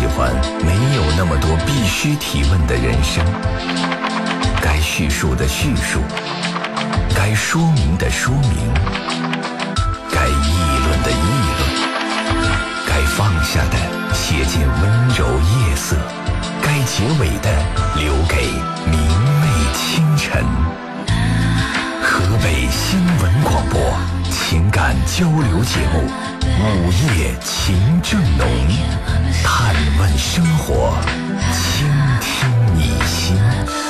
喜欢没有那么多必须提问的人生，该叙述的叙述，该说明的说明，该议论的议论，该放下的写进温柔夜色，该结尾的留给明媚清晨。河北新闻广播情感交流节目《午夜情正浓》，探问生活，倾听你心。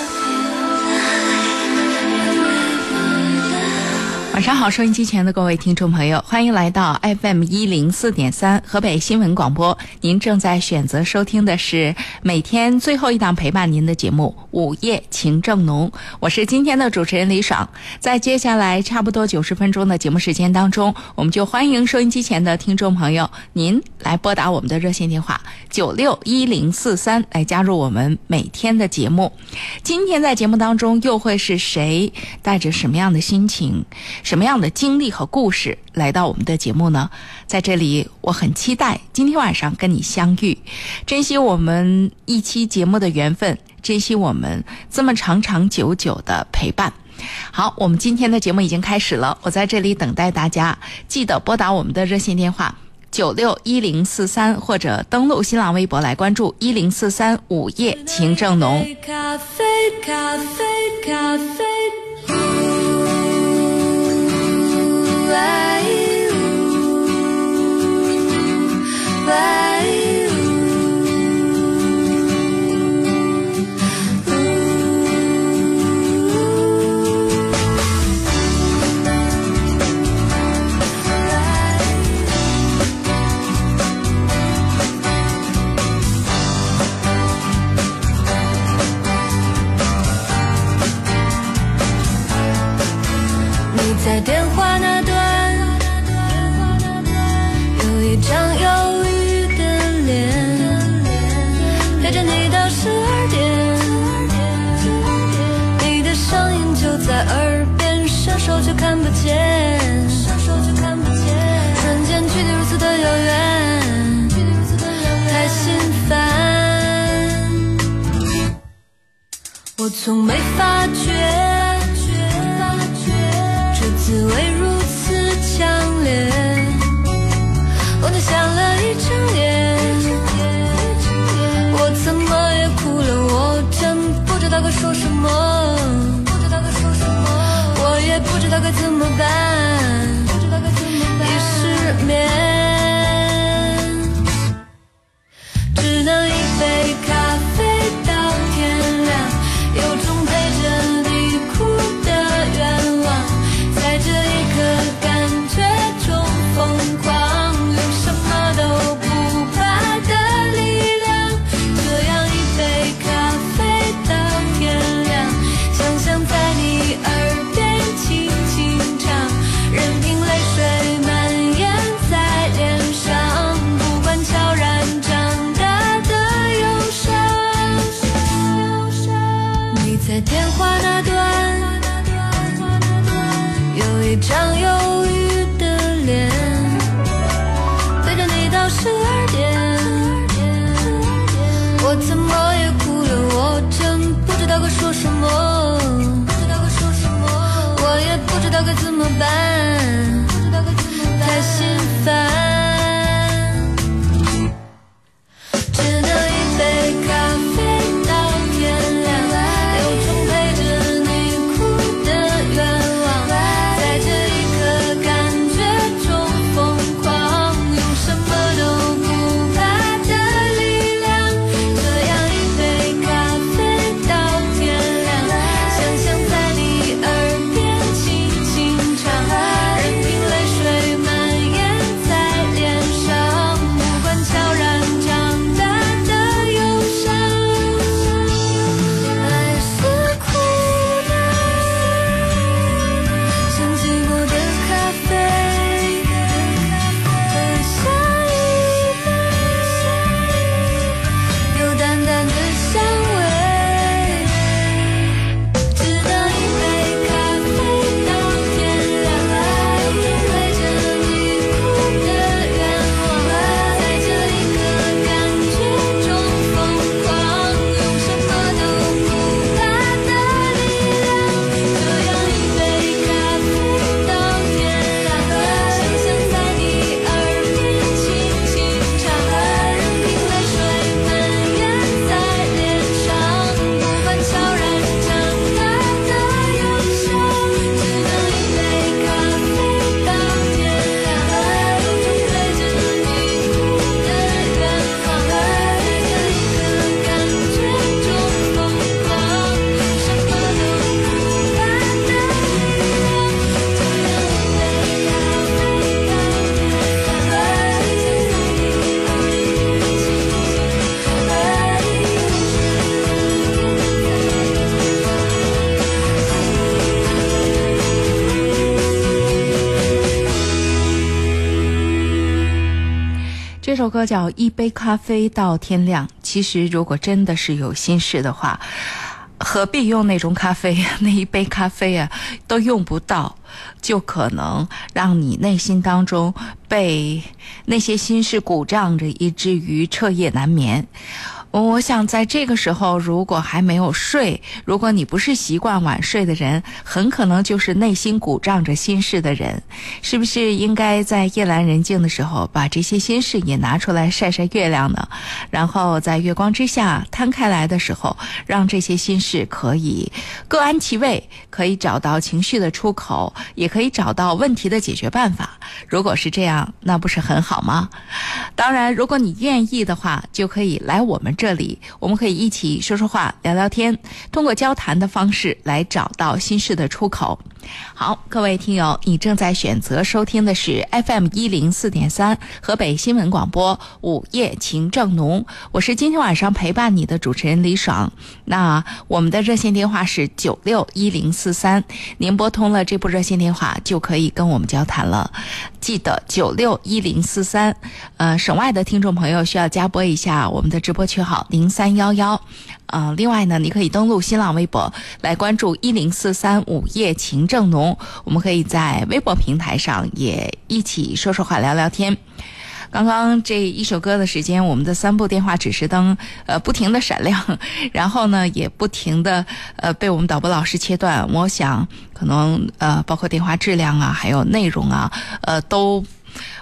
晚上好，收音机前的各位听众朋友，欢迎来到 FM 一零四点三河北新闻广播。您正在选择收听的是每天最后一档陪伴您的节目《午夜情正浓》，我是今天的主持人李爽。在接下来差不多九十分钟的节目时间当中，我们就欢迎收音机前的听众朋友，您来拨打我们的热线电话九六一零四三来加入我们每天的节目。今天在节目当中又会是谁带着什么样的心情？什么样的经历和故事来到我们的节目呢？在这里，我很期待今天晚上跟你相遇，珍惜我们一期节目的缘分，珍惜我们这么长长久久的陪伴。好，我们今天的节目已经开始了，我在这里等待大家，记得拨打我们的热线电话九六一零四三，或者登录新浪微博来关注一零四三午夜情正浓。咖啡，咖啡，咖啡。来来你在我从没发觉。这滋味歌叫《一杯咖啡到天亮》。其实，如果真的是有心事的话，何必用那种咖啡？那一杯咖啡啊，都用不到，就可能让你内心当中被那些心事鼓胀着，以至于彻夜难眠。我想在这个时候，如果还没有睡，如果你不是习惯晚睡的人，很可能就是内心鼓胀着心事的人。是不是应该在夜阑人静的时候，把这些心事也拿出来晒晒月亮呢？然后在月光之下摊开来的时候，让这些心事可以各安其位，可以找到情绪的出口，也可以找到问题的解决办法。如果是这样，那不是很好吗？当然，如果你愿意的话，就可以来我们这里，我们可以一起说说话、聊聊天，通过交谈的方式来找到心事的出口。好，各位听友，你正在选择收听的是 FM 一零四点三河北新闻广播午夜情正浓，我是今天晚上陪伴你的主持人李爽。那我们的热线电话是九六一零四三，您拨通了这部热线电话就可以跟我们交谈了。记得九六一零四三，呃，省外的听众朋友需要加拨一下我们的直播区号零三幺幺。呃，另外呢，你可以登录新浪微博来关注一零四三午夜情正浓，我们可以在微博平台上也一起说说话、聊聊天。刚刚这一首歌的时间，我们的三部电话指示灯呃不停的闪亮，然后呢也不停的呃被我们导播老师切断。我想可能呃包括电话质量啊，还有内容啊，呃都。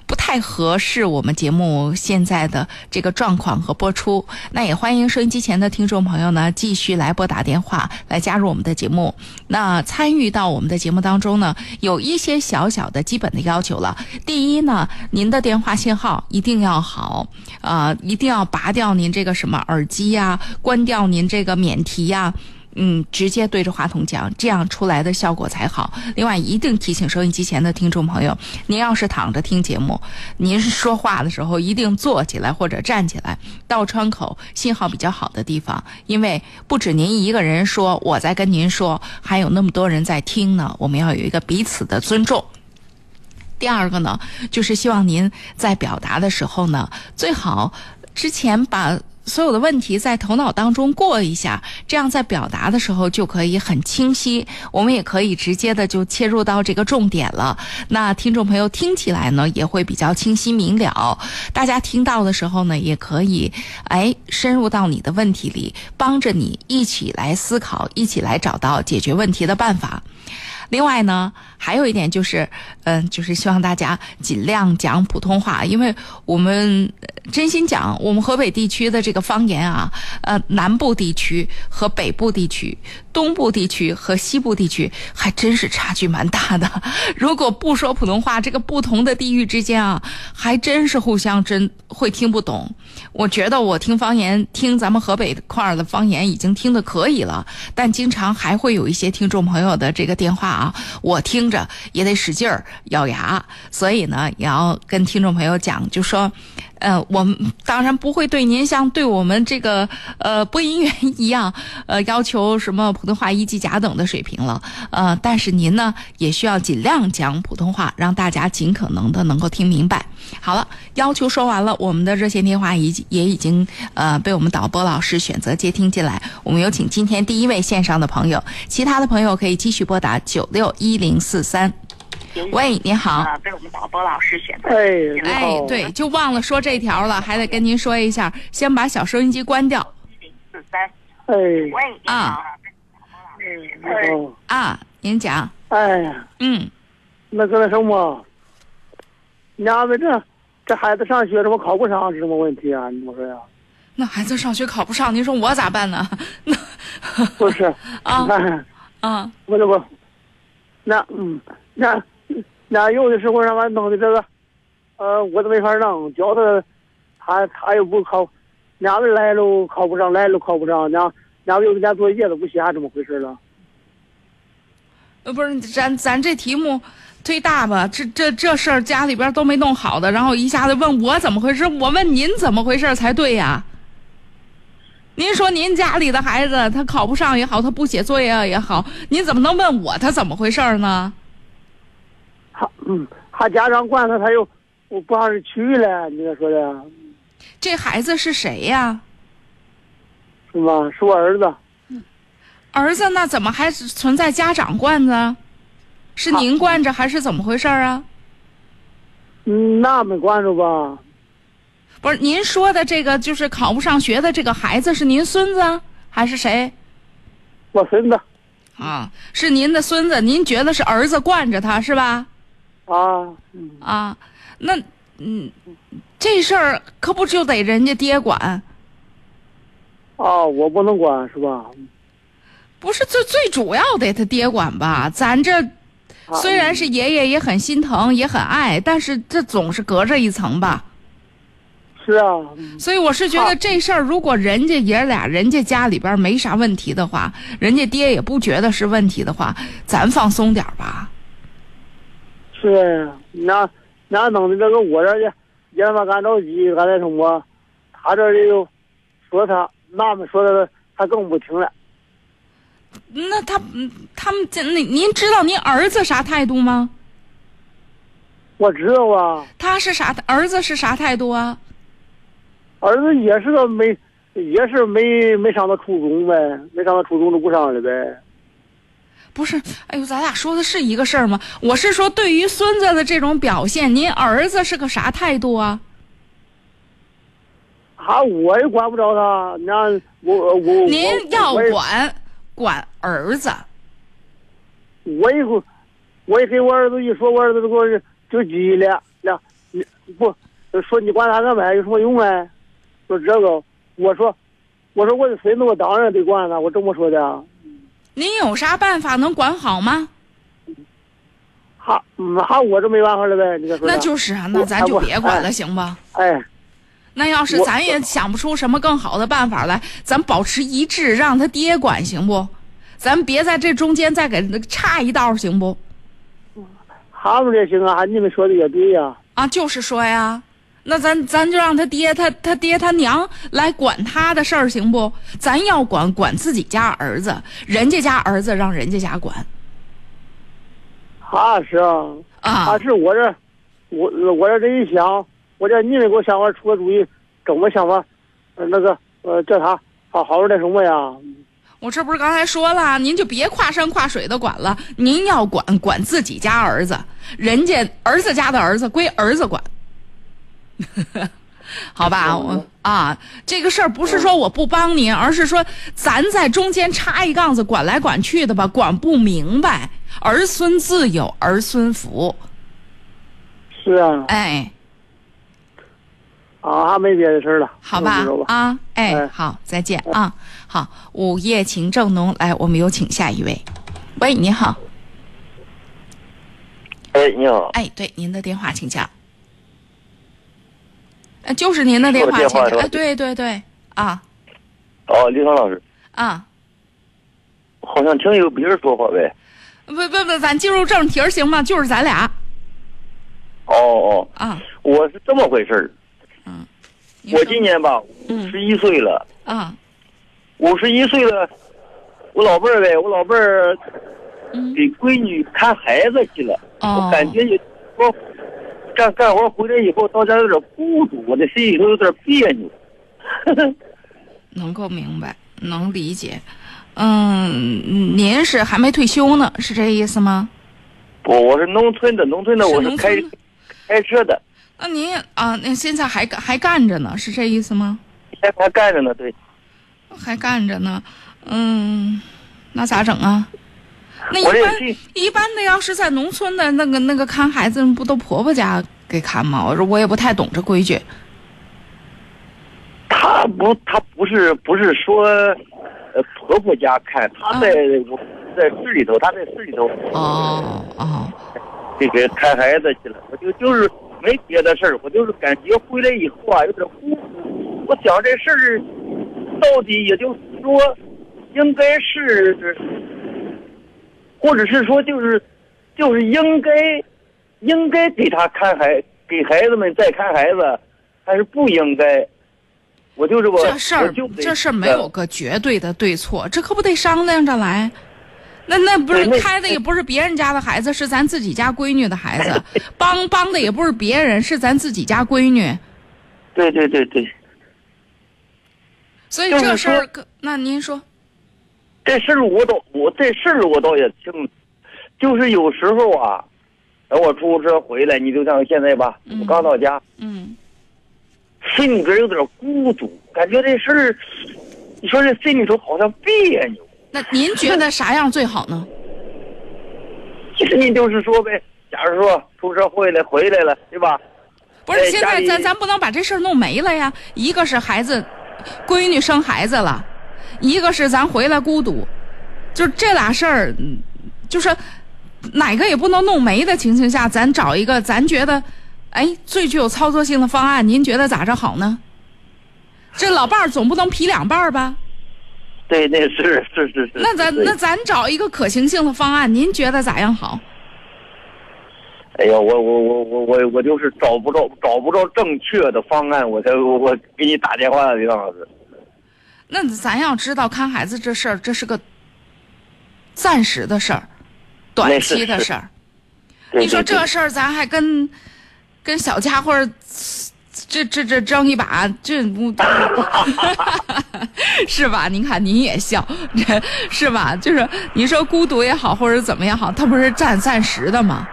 不太合适我们节目现在的这个状况和播出，那也欢迎收音机前的听众朋友呢继续来拨打电话来加入我们的节目。那参与到我们的节目当中呢，有一些小小的基本的要求了。第一呢，您的电话信号一定要好，呃，一定要拔掉您这个什么耳机呀，关掉您这个免提呀。嗯，直接对着话筒讲，这样出来的效果才好。另外，一定提醒收音机前的听众朋友，您要是躺着听节目，您说话的时候一定坐起来或者站起来，到窗口信号比较好的地方，因为不止您一个人说，我在跟您说，还有那么多人在听呢。我们要有一个彼此的尊重。第二个呢，就是希望您在表达的时候呢，最好之前把。所有的问题在头脑当中过一下，这样在表达的时候就可以很清晰。我们也可以直接的就切入到这个重点了。那听众朋友听起来呢也会比较清晰明了。大家听到的时候呢，也可以哎深入到你的问题里，帮着你一起来思考，一起来找到解决问题的办法。另外呢，还有一点就是，嗯，就是希望大家尽量讲普通话，因为我们真心讲，我们河北地区的这个方言啊，呃，南部地区和北部地区、东部地区和西部地区还真是差距蛮大的。如果不说普通话，这个不同的地域之间啊，还真是互相真会听不懂。我觉得我听方言，听咱们河北块儿的方言已经听得可以了，但经常还会有一些听众朋友的这个电话啊，我听着也得使劲儿咬牙，所以呢，也要跟听众朋友讲，就说，呃，我们当然不会对您像对我们这个呃播音员一样，呃，要求什么普通话一级甲等的水平了，呃，但是您呢也需要尽量讲普通话，让大家尽可能的能够听明白。好了，要求说完了，我们的热线电话已也已经呃被我们导播老师选择接听进来。我们有请今天第一位线上的朋友，其他的朋友可以继续拨打九六一零四三。喂，你好。啊，被我们导播老师选择。哎，对，就忘了说这条了，还得跟您说一下，先把小收音机关掉一零四三。哎，喂，你啊啊。您讲，哎呀，嗯，那个那什么，你俺们这这孩子上学怎么考不上是什么问题啊？你们说呀？那孩子上学考不上，您说我咋办呢？那 不是，啊 啊，我这不，那嗯，那那有的时候让俺弄的这个，呃，我都没法弄，教他，他他又不考，俺们来了考不上，来了考不上，俺俺们有人家作业都不写，怎么回事了？呃，不是，咱咱这题目忒大吧？这这这事儿家里边都没弄好的，然后一下子问我怎么回事，我问您怎么回事才对呀。您说您家里的孩子他考不上也好，他不写作业也好，您怎么能问我他怎么回事呢？他嗯，他家长管他，他又我不让人去了，你这说的这孩子是谁呀？是吗？是我儿子。儿子那怎么还存在家长惯着？是您惯着还是怎么回事啊？嗯，那没惯着吧？不是您说的这个，就是考不上学的这个孩子是您孙子还是谁我孙子啊？是您的孙子，您觉得是儿子惯着他是吧？啊，嗯，啊，那嗯，这事儿可不就得人家爹管？啊，我不能管是吧？不是最最主要得他爹管吧？咱这啊虽然是爷爷也很心疼，也很爱，但是这总是隔着一层吧。是啊，嗯所以我是觉得这事儿，如果人家爷俩人家家里边没啥问题的话，人家爹也不觉得是问题的话，咱放松点儿吧。是那那弄的这个我这儿的也他妈干着急，干那什么，他这里又说他，那么说的他更不听了。那他嗯他们这您您知道您儿子啥态度吗？我知道啊，他是啥儿子是啥态度啊？儿子也是个没，也是没没上到初中呗，没上到初中就不上了呗。不是，哎呦，咱俩说的是一个事儿吗？我是说，对于孙子的这种表现，您儿子是个啥态度啊？啊，我也管不着他，那我我您我要管管儿子，我一会我一给我儿子一说，我儿子就给我就急了，那你不说你管他干嘛？有什么用啊？说这个，我说我说我的孙子，我当然得管他，我这么说的。您有啥办法能管好吗？好，嗯，哈，我这没办法了呗，你再说。那就是啊，那咱就别管了，行吧？哎，那要是咱也想不出什么更好的办法来，咱保持一致，让他爹管，行不？咱别在这中间再给他插一道，行不？他们这行啊，你们说的也对呀。啊，就是说呀，那咱咱就让他爹他他爹他娘来管他的事儿，行不？咱要管管自己家儿子，人家家儿子让人家家管他是啊，啊他。是我这，我我这这一想，我这你们给我想法出个主意，怎么想法，呃，那个呃，叫他好好的什么呀？我这不是刚才说了，您就别跨山跨水的管了，您要管管自己家儿子，人家儿子家的儿子归儿子管，好吧？我啊，这个事儿不是说我不帮您，而是说咱在中间插一杠子，管来管去的吧，管不明白。儿孙自有儿孙福，是啊，哎，啊，没别的事儿了，好吧吧？啊，哎，哎好，再见啊，好，午夜情正浓，来，我们有请下一位。喂，你好，哎，你好，哎，对，您的电话请讲。呃，就是您的电话，哎，对对对，啊哦，李康老师，啊，好像听有别人说话呗。不不不，咱进入正题儿行吗？就是咱俩哦哦，啊。我是这么回事儿。嗯我今年吧，嗯十一岁了，啊，五十一岁了，我老伴儿呗，我老伴儿嗯给闺女看孩子去了。哦我感觉也我干干活回来以后，到家有点孤独，我的心里头有点别扭。能够明白，能理解。嗯，您是还没退休呢，是这意思吗？不我是农村的，农村的我是开开车的，那您啊，那现在还干还干着呢，是这意思吗？现在还干着呢，对。还干着呢，嗯，那咋整啊？那一般一般的，要是在农村的那个那个看孩子，不都婆婆家给看吗？我说我也不太懂这规矩。他不，他不是不是说，呃，婆婆家看，他在、我在市里头，他在市里头哦哦，这个看孩子去了。我就就是没别的事儿，我就是感觉回来以后啊，有点糊涂。我想这事儿到底也就是说，应该是，或者是说就是就是应该应该给他看孩给孩子们再看孩子，还是不应该？我就是我这事儿就这事儿没有个绝对的对错，这可不得商量着来。那那不是开的也不是别人家的孩子，是咱自己家闺女的孩子，帮帮的也不是别人，是咱自己家闺女。对对对对，所以这事儿，那您说，这事儿我倒我这事儿我倒也清楚，就是有时候啊，等我出租车回来，你就像现在吧，嗯我刚到家，嗯心里边有点孤独，感觉这事儿，你说这心里头好像别扭。那您觉得啥样最好呢？其实你就是说呗，假如说出车回来回来了，对吧？不是，现在咱咱不能把这事儿弄没了呀。一个是孩子，闺女生孩子了，一个是咱回来孤独，就这俩事儿，嗯就是哪个也不能弄没的情形下，咱找一个咱觉得，哎，最具有操作性的方案，您觉得咋着好呢？这老伴儿总不能劈两半儿吧？对，那是是是是。那咱那咱找一个可行性的方案，您觉得咋样好？哎呀，我我我我我我就是找不着找不着正确的方案，我才我我给你打电话的，李老师。那咱要知道看孩子这事儿，这是个暂时的事儿，短期的事儿。你说这事儿，咱还跟跟小家伙儿这这这争一把，这不 是吧？您看您也笑，这 是吧？就是你说孤独也好，或者怎么样好，它不是暂暂时的吗？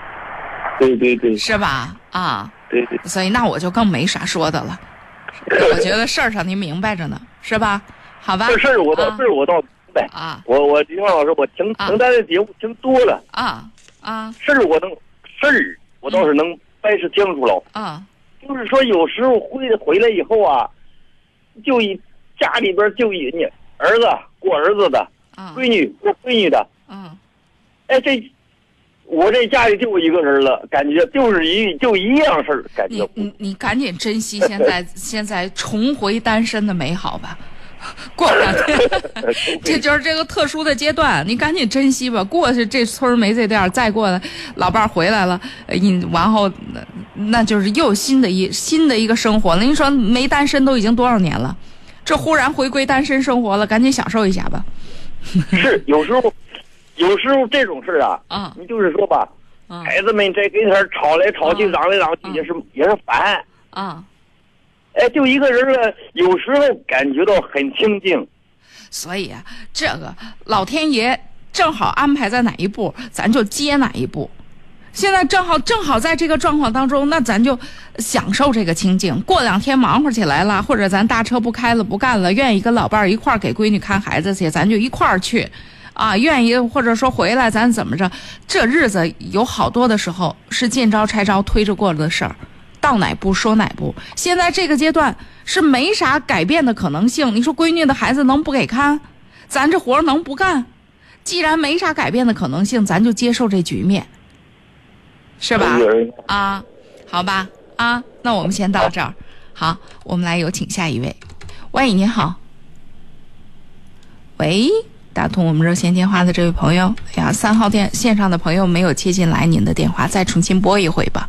对对对是吧？啊，对对，所以那我就更没啥说的了。我觉得事儿上您明白着呢，是吧？好吧？这事儿我倒啊事儿我倒明白。啊我我李老师，我听啊听咱的节目听多了，啊啊事儿我能事儿我倒是能掰扯清楚了。啊！就是说，有时候回回来以后啊，就一家里边就一你儿子过儿子的，啊闺女过闺女的，嗯哎，这我这家里就我一个人了，感觉就是一就一样事儿，感觉你你你赶紧珍惜现在 现在重回单身的美好吧，过两天 这就是这个特殊的阶段，你赶紧珍惜吧。过去这村儿没这店儿，再过来老伴儿回来了，呃你完后那那就是又新的一新的一个生活了。您说没单身都已经多少年了，这忽然回归单身生活了，赶紧享受一下吧。是有时候，有时候这种事儿啊，啊你就是说吧，啊孩子们在跟前吵来吵去，啊嚷来嚷去，啊也是也是烦。啊！哎，就一个人了，有时候感觉到很清静。所以啊，这个老天爷正好安排在哪一步，咱就接哪一步。现在正好正好在这个状况当中，那咱就享受这个清静。过两天忙活起来了，或者咱大车不开了不干了，愿意跟老伴儿一块儿给闺女看孩子去，咱就一块儿去。啊，愿意或者说回来，咱怎么着？这日子有好多的时候是见招拆招推着过的事儿，到哪步说哪步。现在这个阶段是没啥改变的可能性。你说闺女的孩子能不给看？咱这活儿能不干？既然没啥改变的可能性，咱就接受这局面，是吧？啊，好吧，啊，那我们先到这儿。好，我们来有请下一位。喂，你好。喂，打通我们热线电话的这位朋友，哎呀，三号电线上的朋友没有接进来您的电话，再重新拨一回吧。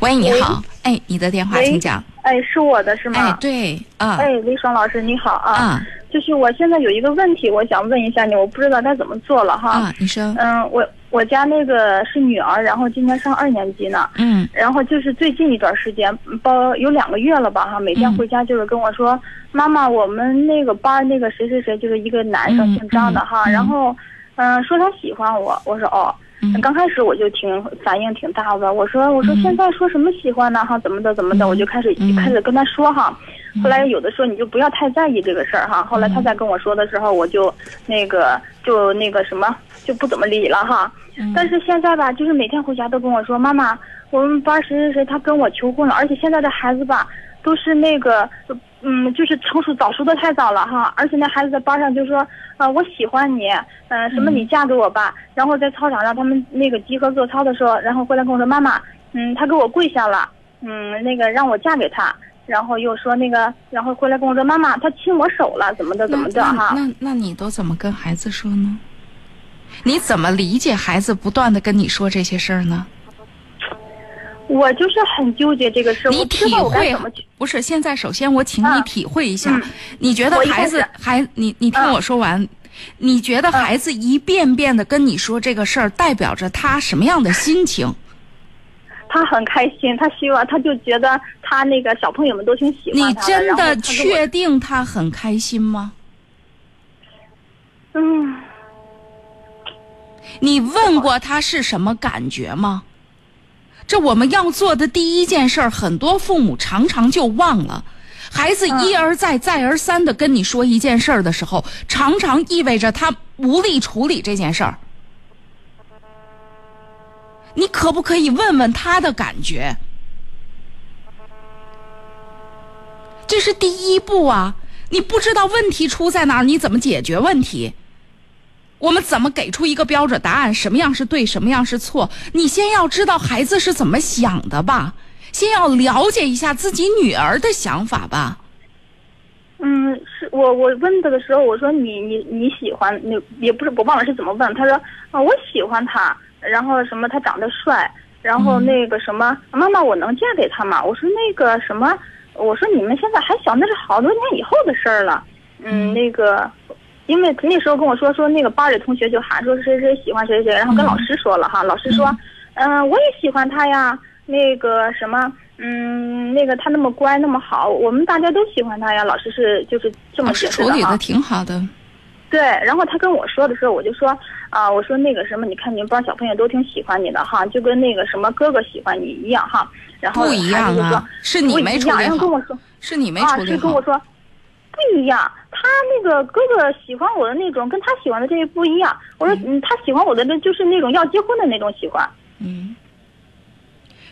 喂，你好，哎，你的电话请讲。哎，是我的是吗？哎，对，啊，哎，李爽老师你好啊，啊就是我现在有一个问题，我想问一下你，我不知道该怎么做了哈。啊，你说，嗯，我我家那个是女儿，然后今年上二年级呢，嗯然后就是最近一段时间，嗯包有两个月了吧哈，每天嗯回家就是跟我说，妈妈，我们那个班那个谁谁谁就是一个男生嗯姓张的哈，嗯然后嗯、说他喜欢我，我说哦。嗯。刚开始我就挺反应挺大的，我说我说嗯现在说什么喜欢呢哈，怎么的怎么的，嗯。我就开始嗯。开始跟他说哈，后来有的时候你就不要太在意这个事儿哈，后来他再跟我说的时候，我就那个就那个什么就不怎么理了哈。嗯。但是现在吧，就是每天回家都跟我说，妈妈，我们班谁谁谁他跟我求婚了，而且现在的孩子吧，都是那个，嗯，就是成熟早熟的太早了哈，而且那孩子在班上就说，呃，我喜欢你，嗯、什么你嫁给我吧，然后在操场上他们那个集合做操的时候，然后回来跟我说，妈妈，嗯，他给我跪下了，嗯，那个让我嫁给他。然后又说那个，然后回来跟我说，妈妈，他亲我手了，怎么的，怎么的那哈？那那你都怎么跟孩子说呢？你怎么理解孩子不断的跟你说这些事儿呢？我就是很纠结这个事，你体会。不是？现在首先我请你嗯体会一下，嗯你觉得孩子孩你你听嗯我说完，你觉得孩子一遍遍的跟你说这个事儿，代表着他什么样的心情？他很开心，他希望他就觉得他那个小朋友们都挺喜你欢他真的确定他很开心吗？嗯，你问过他是什么感觉吗？这我们要做的第一件事儿，很多父母常常就忘了。孩子一而再、再而三的跟你说一件事儿的时候，常常意味着他无力处理这件事儿。你可不可以问问他的感觉？这是第一步啊！你不知道问题出在哪儿，你怎么解决问题？我们怎么给出一个标准答案？什么样是对，什么样是错？你先要知道孩子是怎么想的吧，先要了解一下自己女儿的想法吧。嗯，是我我问他的时候，我说你你你喜欢你也不是我忘了是怎么问，他说啊我喜欢他，然后什么他长得帅，然后那个什么、妈妈我能嫁给他吗？我说那个什么，我说你们现在还小，那是好多年以后的事儿了。嗯，那个，因为那时候跟我说说那个班里同学就喊说谁谁喜欢谁谁，然后跟老师说了哈，老师说，嗯、我也喜欢他呀，那个什么。嗯，那个他那么乖那么好，我们大家都喜欢他呀。老师是就是这么解释的哈处理的挺好的。对，然后他跟我说的时候，我就说啊、我说那个什么，你看你们班小朋友都挺喜欢你的哈，就跟那个什么哥哥喜欢你一样哈。然后不一样啊，是你没处理好然后跟我，说是你没啊，处理好。是跟我说不一样，他那个哥哥喜欢我的那种，跟他喜欢的这个不一样。我说嗯，他喜欢我的那就是那种要结婚的那种喜欢。嗯，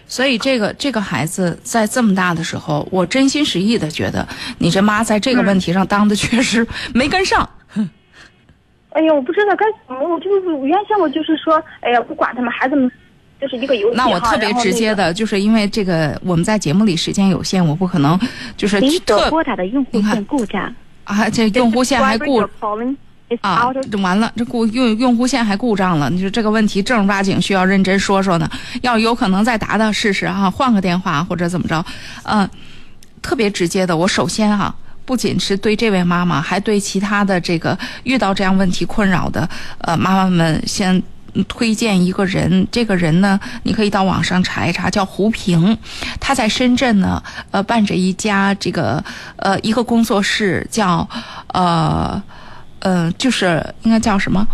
所以这个这个孩子在这么大的时候，我真心实意的觉得你这妈在这个问题上当的确实没跟上。哎呀，我不知道该怎么，我就是原先我就是说，哎呀，不管他们孩子们，就是一个游戏那我特别直接。的，就是因为这个我们在节目里时间有限，我不可能就是您所特拨打的用户线故障。啊，这用户线还故啊完了，这故用用户线还故障了，你说这个问题正儿八经需要认真说说呢。要有可能再打打试试啊，换个电话或者怎么着，嗯、特别直接的，我首先哈、不仅是对这位妈妈，还对其他的这个遇到这样问题困扰的呃妈妈们，先推荐一个人。这个人呢，你可以到网上查一查，叫胡平，他在深圳呢，呃，办着一家这个呃一个工作室，叫呃呃，就是应该叫什么？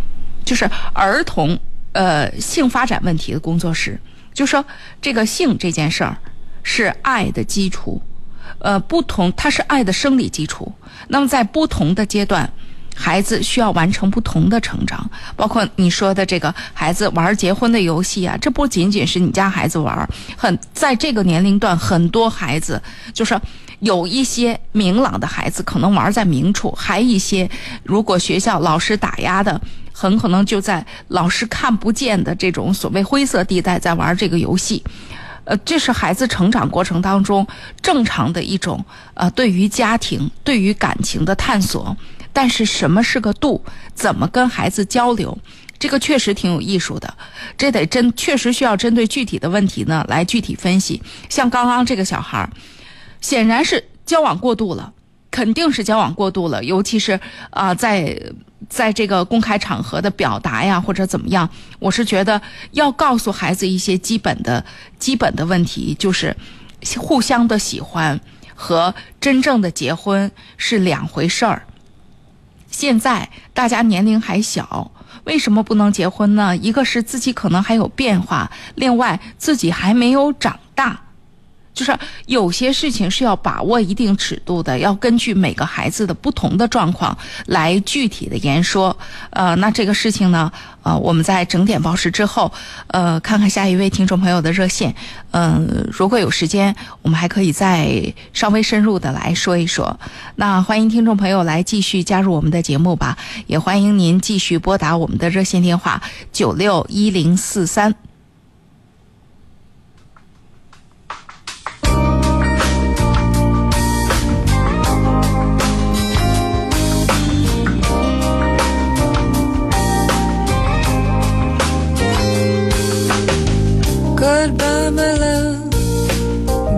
就是儿童呃性发展问题的工作室。就说这个性这件事儿是爱的基础，呃，不同它是爱的生理基础。那么在不同的阶段，孩子需要完成不同的成长，包括你说的这个孩子玩结婚的游戏啊，这不仅仅是你家孩子玩，很在这个年龄段，很多孩子就是。有一些明朗的孩子可能玩在明处，还一些如果学校老师打压的，很可能就在老师看不见的这种所谓灰色地带在玩这个游戏。呃，这是孩子成长过程当中正常的一种呃对于家庭、对于感情的探索。但是什么是个度？怎么跟孩子交流？这个确实挺有艺术的，这得真确实需要针对具体的问题呢来具体分析。像刚刚这个小孩儿，显然是交往过度了，肯定是交往过度了，尤其是啊、在在这个公开场合的表达呀，或者怎么样，我是觉得要告诉孩子一些基本的基本的问题，就是互相的喜欢和真正的结婚是两回事儿。现在大家年龄还小，为什么不能结婚呢？一个是自己可能还有变化，另外自己还没有长大。就是有些事情是要把握一定尺度的，要根据每个孩子的不同的状况来具体的言说。呃，那这个事情呢，呃，我们在整点报时之后，呃，看看下一位听众朋友的热线。嗯、如果有时间，我们还可以再稍微深入的来说一说。那欢迎听众朋友来继续加入我们的节目吧，也欢迎您继续拨打我们的热线电话九六一零四三。my love,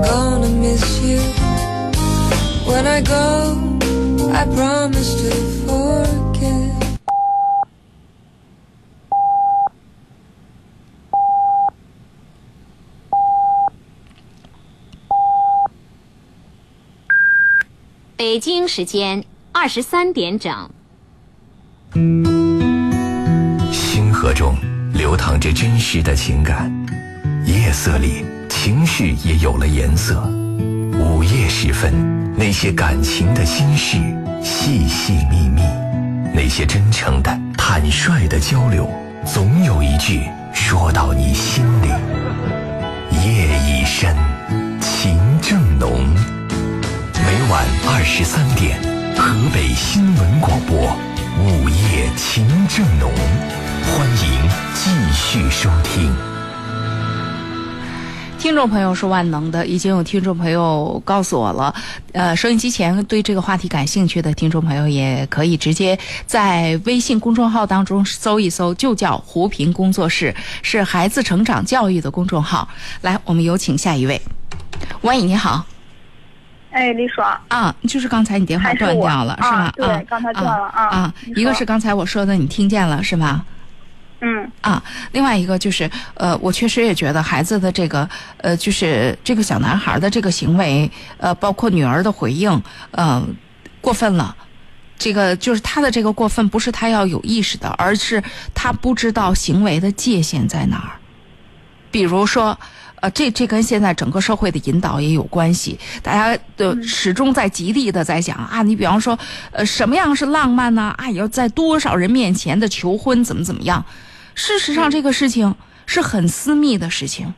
gonna miss you. When I go, I promise to forget. 时间二十三点整。星河中流淌着真实的情感。夜色里情绪也有了颜色。午夜时分，那些感情的心事，细细密密，那些真诚的、坦率的交流，总有一句说到你心里。夜已深，情正浓。每晚二十三点，河北新闻广播，午夜情正浓，欢迎继续收听。听众朋友是万能的，已经有听众朋友告诉我了。呃，收音机前对这个话题感兴趣的听众朋友，也可以直接在微信公众号当中搜一搜，就叫“胡平工作室”，是孩子成长教育的公众号。来，我们有请下一位。喂，你好。哎，李爽啊，就是刚才你电话断掉了，是吗？啊对刚才断了啊啊啊一个是刚才我说的，你听见了是吧？嗯啊，另外一个就是，呃，我确实也觉得孩子的这个，呃，就是这个小男孩的这个行为，呃，包括女儿的回应，呃，过分了。这个就是他的这个过分，不是他要有意识的，而是他不知道行为的界限在哪儿。比如说，呃，这这跟现在整个社会的引导也有关系。大家都始终在极力的在讲啊，你比方说，呃，什么样是浪漫呢？啊，要在多少人面前的求婚怎么怎么样？事实上，这个事情是很私密的事情，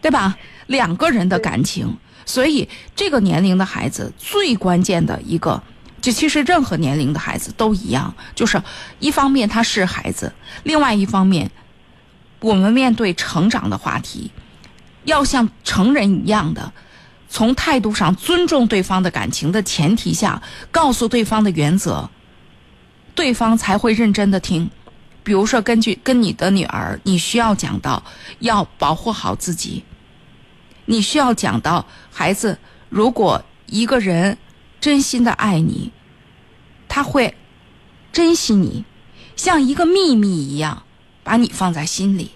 对吧？两个人的感情，所以这个年龄的孩子最关键的一个，这其实任何年龄的孩子都一样，就是一方面他是孩子，另外一方面，我们面对成长的话题，要像成人一样的，从态度上尊重对方的感情的前提下，告诉对方的原则，对方才会认真的听。比如说，根据跟你的女儿，你需要讲到要保护好自己，你需要讲到孩子，如果一个人真心的爱你，他会珍惜你，像一个秘密一样把你放在心里。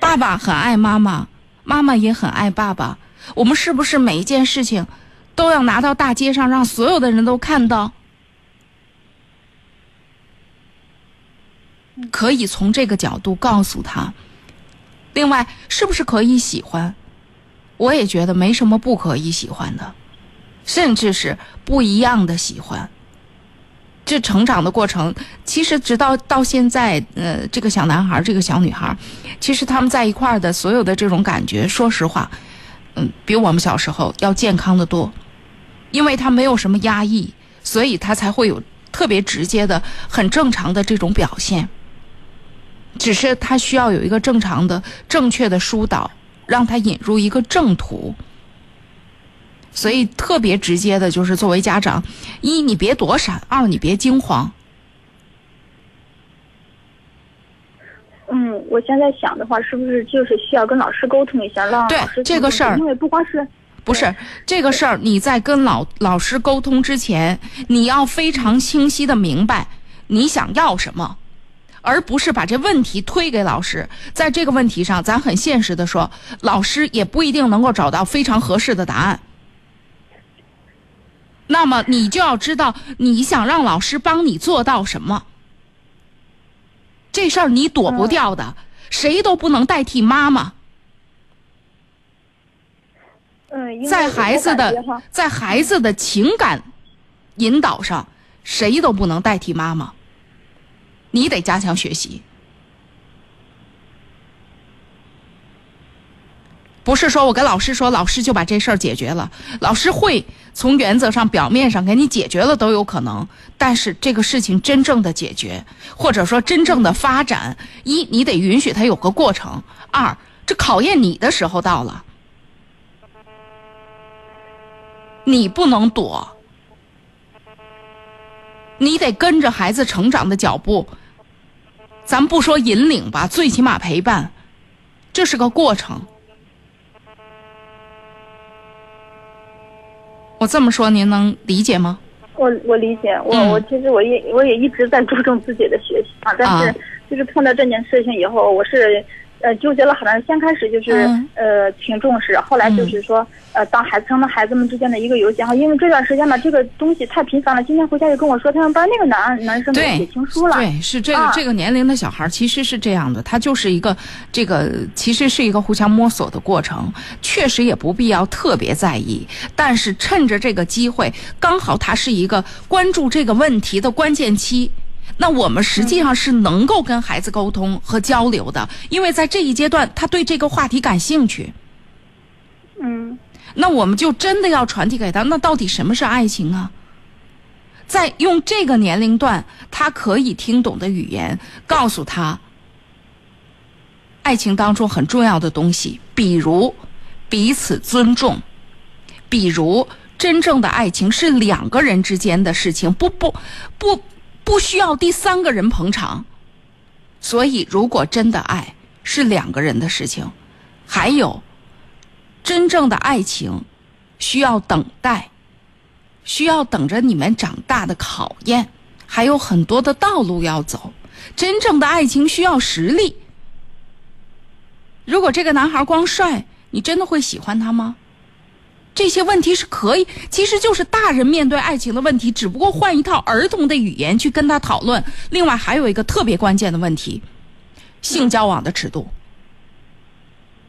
爸爸很爱妈妈，妈妈也很爱爸爸。我们是不是每一件事情都要拿到大街上，让所有的人都看到？可以从这个角度告诉他。另外，是不是可以喜欢？我也觉得没什么不可以喜欢的，甚至是不一样的喜欢。这成长的过程，其实直到到现在，呃，这个小男孩，这个小女孩，其实他们在一块儿的所有的这种感觉，说实话，嗯，比我们小时候要健康的多，因为他没有什么压抑，所以他才会有特别直接的、很正常的这种表现。只是他需要有一个正常的、正确的疏导，让他引入一个正途。所以特别直接的就是，作为家长，一你别躲闪，二你别惊慌。嗯，我现在想的话，是不是就是需要跟老师沟通一下，让对老师这个事儿因为不光是不是这个事儿，你在跟老老师沟通之前，你要非常清晰的明白你想要什么，而不是把这问题推给老师。在这个问题上，咱很现实的说，老师也不一定能够找到非常合适的答案。那么你就要知道你想让老师帮你做到什么。这事儿你躲不掉的，谁都不能代替妈妈。在孩子的在孩子的情感引导上，谁都不能代替妈妈。你得加强学习，不是说我跟老师说，老师就把这事儿解决了。老师会从原则上、表面上给你解决了都有可能，但是这个事情真正的解决，或者说真正的发展，一你得允许它有个过程；二这考验你的时候到了。你不能躲，你得跟着孩子成长的脚步。咱不说引领吧，最起码陪伴，这是个过程。我这么说，您能理解吗？我我理解，我、嗯我其实我也我也一直在注重自己的学习啊，但是啊就是碰到这件事情以后，我是呃纠结了很长时间，先开始就是、嗯。呃挺重视，后来就是说、呃当孩子成了孩子们之间的一个游戏，然后因为这段时间吧，这个东西太频繁了，今天回家就跟我说他们班那个男男生写情书了，对，是这个、啊。这个年龄的小孩其实是这样的，他就是一个这个其实是一个互相摸索的过程，确实也不必要特别在意，但是趁着这个机会，刚好他是一个关注这个问题的关键期。那我们实际上是能够跟孩子沟通和交流的，因为在这一阶段，他对这个话题感兴趣。嗯那我们就真的要传递给他，那到底什么是爱情啊？在用这个年龄段他可以听懂的语言，告诉他，爱情当中很重要的东西，比如彼此尊重，比如真正的爱情是两个人之间的事情，不不不不需要第三个人捧场。所以，如果真的爱是两个人的事情，还有。真正的爱情需要等待，需要等着你们长大的考验，还有很多的道路要走。真正的爱情需要实力。如果这个男孩光帅，你真的会喜欢他吗？这些问题是可以，其实就是大人面对爱情的问题，只不过换一套儿童的语言去跟他讨论。另外还有一个特别关键的问题，性交往的尺度。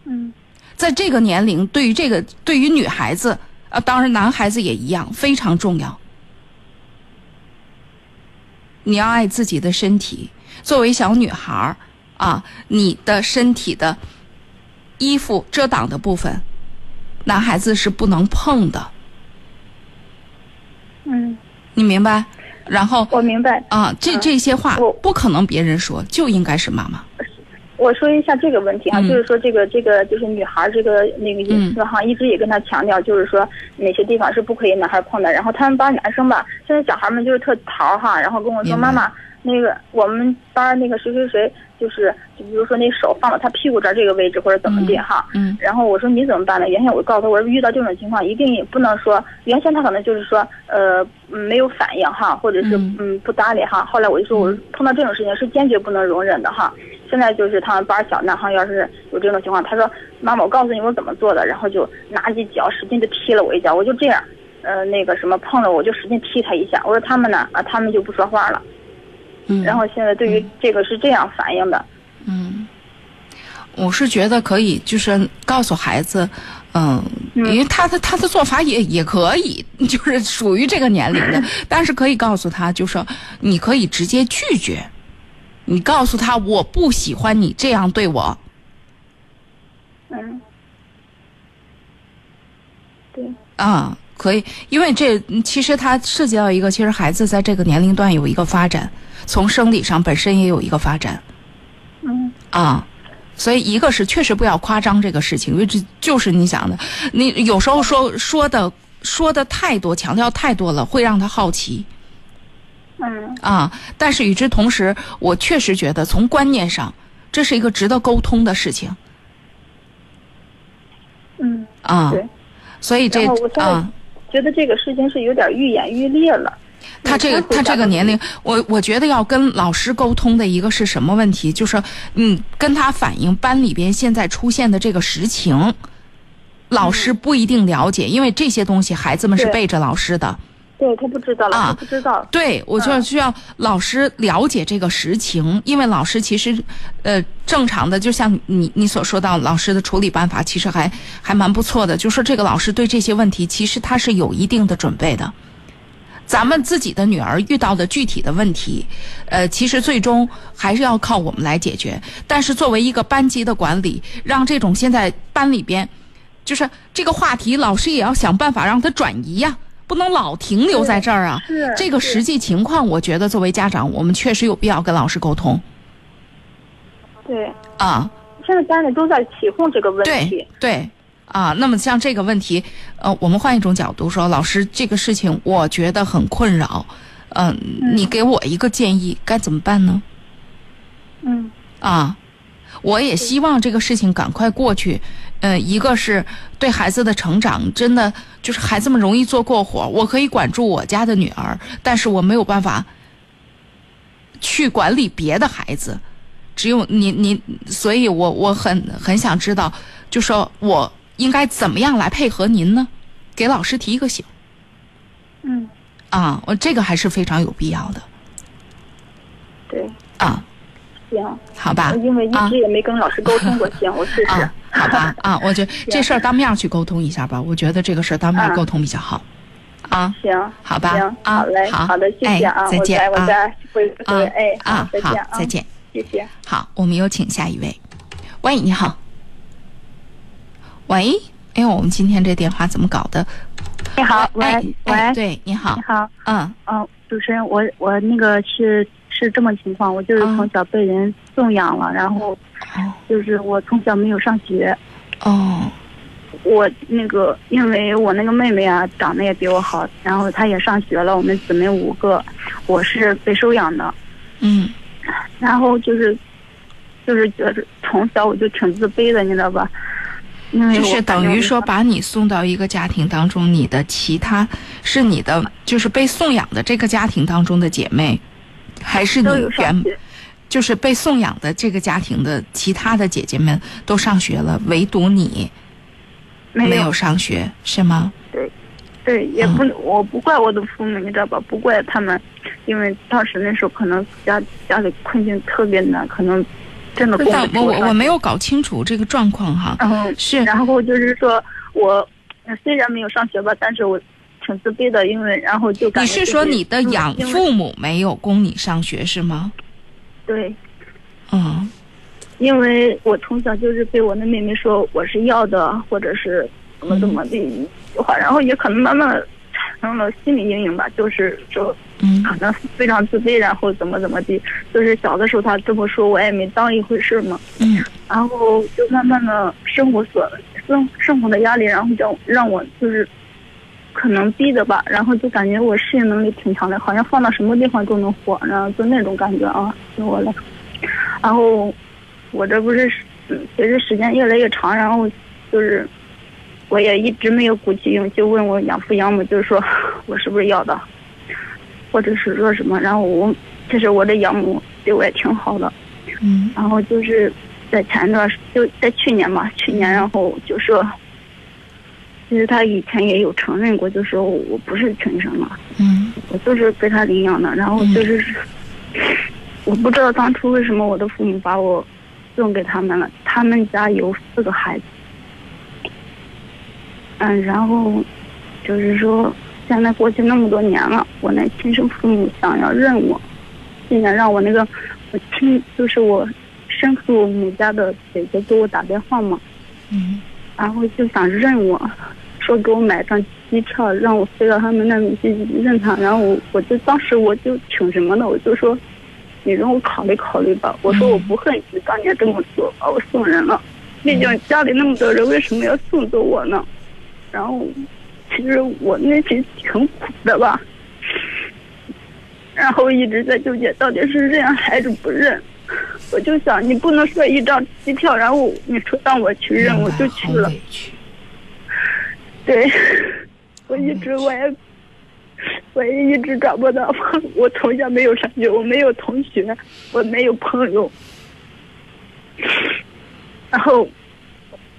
嗯在这个年龄，对于这个对于女孩子，呃，当然男孩子也一样，非常重要。你要爱自己的身体，作为小女孩儿啊，你的身体的衣服遮挡的部分，男孩子是不能碰的，嗯，你明白？然后我明白。啊，这嗯这些话我不可能别人说，就应该是妈妈。我说一下这个问题哈，嗯就是说这个这个就是女孩这个那个隐私哈，一直也跟她强调，就是说哪些地方是不可以男孩碰的。然后他们班男生吧，现在小孩们就是特淘哈，然后跟我说妈妈，那个我们班那个谁谁谁，就是就比如说那手放到他屁股这儿这个位置或者怎么地哈。嗯然后我说你怎么办呢？原先我告诉他，我说遇到这种情况一定也不能说，原先他可能就是说呃嗯没有反应哈，或者是嗯嗯不搭理哈。后来我就说我说碰到这种事情是坚决不能容忍的哈。现在就是他们班小男孩要是有这种情况，他说妈妈我告诉你我怎么做的，然后就拿起脚使劲的踢了我一脚，我就这样，呃那个什么碰了我就使劲踢他一下。我说他们呢啊他们就不说话了。嗯，然后现在对于这个是这样反应的。嗯，我是觉得可以，就是告诉孩子，嗯，嗯。因为他的他的做法也也可以，就是属于这个年龄的，但是可以告诉他，就是你可以直接拒绝，你告诉他我不喜欢你这样对我，嗯，对，啊，可以，因为这嗯其实它涉及到一个，其实孩子在这个年龄段有一个发展，从生理上本身也有一个发展嗯啊。所以，一个是确实不要夸张这个事情，因为这就是你想的，你有时候说说的说的太多，强调太多了，会让他好奇嗯啊。但是与之同时，我确实觉得从观念上，这是一个值得沟通的事情嗯，啊。对。所以这啊。觉得这个事情是有点愈演愈烈了。他这个嗯他这个年龄，我我觉得要跟老师沟通的一个是什么问题？就是嗯，跟他反映班里边现在出现的这个实情，老师不一定了解，因为这些东西孩子们是背着老师的。对他不知道了，啊他不知道。对，我就需要老师了解这个实情，因为老师其实，呃，正常的，就像你你所说到，老师的处理办法其实还还蛮不错的。就说这个老师对这些问题，其实他是有一定的准备的。咱们自己的女儿遇到的具体的问题，呃，其实最终还是要靠我们来解决。但是作为一个班级的管理，让这种现在班里边，就是这个话题，老师也要想办法让它转移呀、不能老停留在这儿啊。是这个实际情况，我觉得作为家长，我们确实有必要跟老师沟通对，啊。现在家里都在起哄这个问题对。对啊，那么像这个问题，呃，我们换一种角度说，老师这个事情我觉得很困扰，嗯、你给我一个建议，该怎么办呢？嗯啊，我也希望这个事情赶快过去。呃，一个是对孩子的成长，真的就是孩子们容易做过火。我可以管住我家的女儿，但是我没有办法去管理别的孩子。只有你你，所以我我很很想知道，就说我应该怎么样来配合您呢？给老师提一个醒嗯，啊，我这个还是非常有必要的对，啊，行，好吧？因为一啊直也没跟老师沟通过，行，我试试。啊，好吧啊，我觉得这事儿当面去沟通一下吧，我觉得这个事儿当面嗯沟通比较好啊。行，好吧行，啊好嘞，好的，谢谢啊，哎再见啊我再见，啊，再，见。谢谢。好，我们有请下一位。喂，你好。喂，哎呦，我们今天这电话怎么搞的？你好，喂喂，对，你好你，好，嗯嗯，主持人，我我那个是是这么情况，我就是嗯从小被人送养了，然后哦。就是我从小没有上学，哦。我那个因为我那个妹妹啊长得也比我好，然后她也上学了，我们姊妹五个，我是被收养的，嗯。然后就是就是觉得从小我就挺自卑的，你知道吧？因为就是等于说把你送到一个家庭当中，你的其他是你的就是被送养的这个家庭当中的姐妹，还是你原，就是被送养的这个家庭的其他的姐姐们都上学了，唯独你没没有上学，是吗？对，对也不，嗯我不怪我的父母，你知道吧？不怪他们，因为当时那时候可能家家里困境特别难，可能真的供但我我我没有搞清楚这个状况哈。然后是然后就是说我呃虽然没有上学吧，但是我挺自卑的，因为然后就感觉你是说你的嗯养父母没有供你上学是吗？对，嗯因为我从小就是被我的妹妹说我是要的，或者是怎么怎么的一句话，然后也可能慢慢产生了心理阴影吧，就是说嗯可能非常自卑，然后怎么怎么地，就是小的时候他这么说，我也没当一回事嘛。嗯然后就慢慢的生活所生生活的压力，然后让让我就是可能逼的吧，然后就感觉我适应能力挺强的，好像放到什么地方都能活，然后就那种感觉啊，对我来说。然后我这不是嗯随着时间越来越长，然后就是我也一直没有鼓起勇气问我养父养母，就是说 我是不是要的，或者是说什么。然后我其实我的养母对我也挺好的，嗯然后就是在前一段时就在去年嘛，去年然后就说，其实他以前也有承认过，就说我不是亲生的，嗯我就是被他领养的。然后就是，我不知道当初为什么我的父母把我送给他们了。他们家有四个孩子，嗯，然后就是说，现在过去那么多年了，我那亲生父母想要认我，现在让我那个我亲就是我生父母家的姐姐给我打电话嘛，嗯然后就想认我，说给我买张机票，让我飞到他们那边去认他。然后我我就当时我就挺什么的，我就说，你让我考虑考虑吧。我说我不恨你当年这么做，把我送人了。毕竟家里那么多人，为什么要送走我呢？然后其实我内心挺苦的吧。然后一直在纠结，到底是认还是不认。我就想，你不能说一张机票，然后你说让我去认，我就去了。对，我一直我也我也一直找不到，我从小没有上学，我没有同学，我没有朋友，然后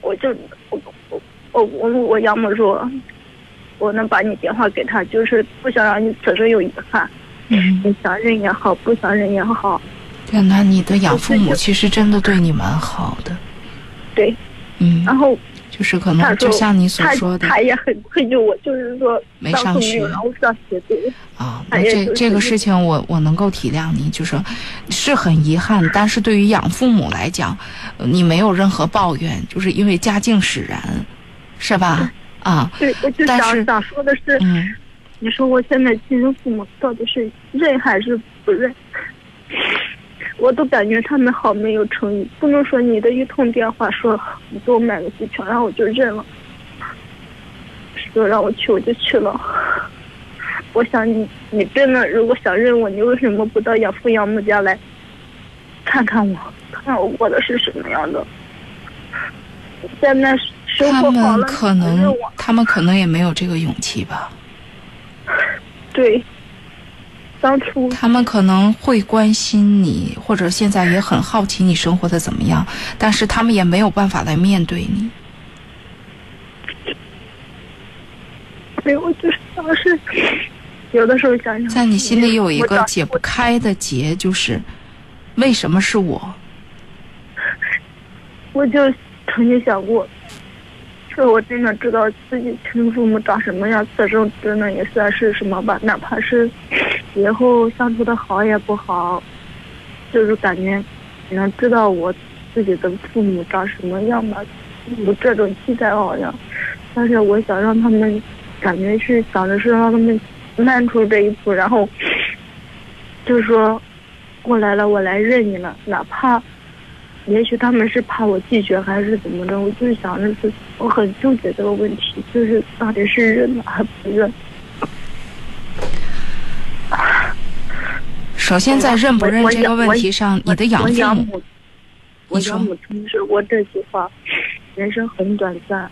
我就我我我我我养母说，我能把你电话给他，就是不想让你此生有遗憾，嗯，你想认也好，不想认也好，对，那你的养父母其实真的对你蛮好的，对，嗯，然后。就是可能就像你所说的他也很愧疚我，就是说没上学然后上学，对。啊，那这这个事情我我能够体谅你，就是是很遗憾，但是对于养父母来讲，呃你没有任何抱怨，就是因为家境使然，是吧？啊，对，我就但是想想说的是，嗯你说我现在亲生父母到底是认还是不认？我都感觉他们好没有诚意，不能说你的一通电话说你给我买个机票，然后我就认了，说让我去我就去了。我想你，你真的如果想认我，你为什么不到养父养母家来看看我，看看我过的是什么样的？在那生他们活好了，你可能他们可能也没有这个勇气吧。对，当初他们可能会关心你，或者现在也很好奇你生活的怎么样，但是他们也没有办法来面对你。对，我，就是当时有的时候想想，在你心里有一个解不开的结，就是为什么是我？我就曾经想过，说我真的知道自己亲生父母长什么样，此生真的也算是什么吧，哪怕是以后相处的好也不好，就是感觉能知道我自己的父母长什么样吧，有这种期待好像，但是我想让他们感觉是想着是让他们迈出这一步，然后就说过来了，我来认你了，哪怕。也许他们是怕我拒绝还是怎么着，我就是想着是，我很纠结这个问题，就是到底是认呢还不认。首先，在认不认这个问题上，你的养父母，我你说养母曾说过这句话：人生很短暂，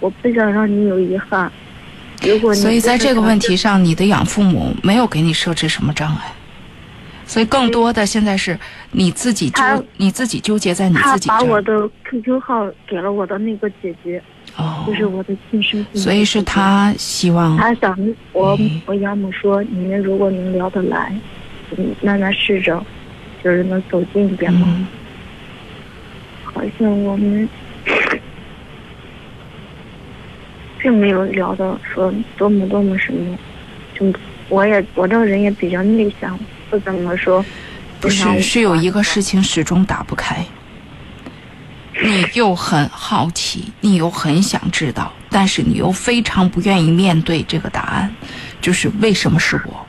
我不想让你有遗憾。如果你所以在这个问题上，你的养父母没有给你设置什么障碍，所以更多的现在是你自己他纠，你自己纠结在你自己。把我的 QQ 号给了我的那个姐姐，哦就，是我的亲生父母。所以是。他希望，他想我嗯，我养母说，你们如果能聊得来，嗯，那那试着，就是能走近一点嘛。嗯，好像我们并没有聊到说多么多么什么，就我也我这个人也比较内向，不怎么说。不是，是有一个事情始终打不开。你又很好奇，你又很想知道，但是你又非常不愿意面对这个答案，就是为什么是我？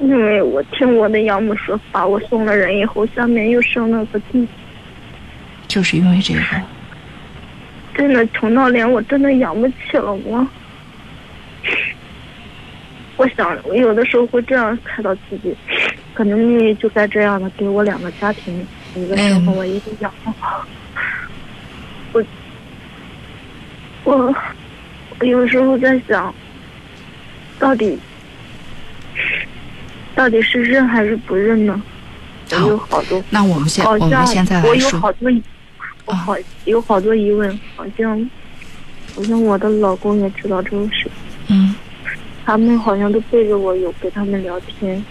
因为我听我的养母说，把我送了人以后，下面又生了个弟弟，就是因为这个。真的穷到连我真的养不起了我。我想，我有的时候会这样看到自己，可能命运就该这样的，给我两个家庭，一个生活我，一个养。我，我，我有时候在想，到底，到底是认还是不认呢？我有好多，那我们现好像我们现在我有，好多，我好有好多疑问，好像，好像我的老公也知道这种事，嗯。他们好像都背着我有跟他们聊天，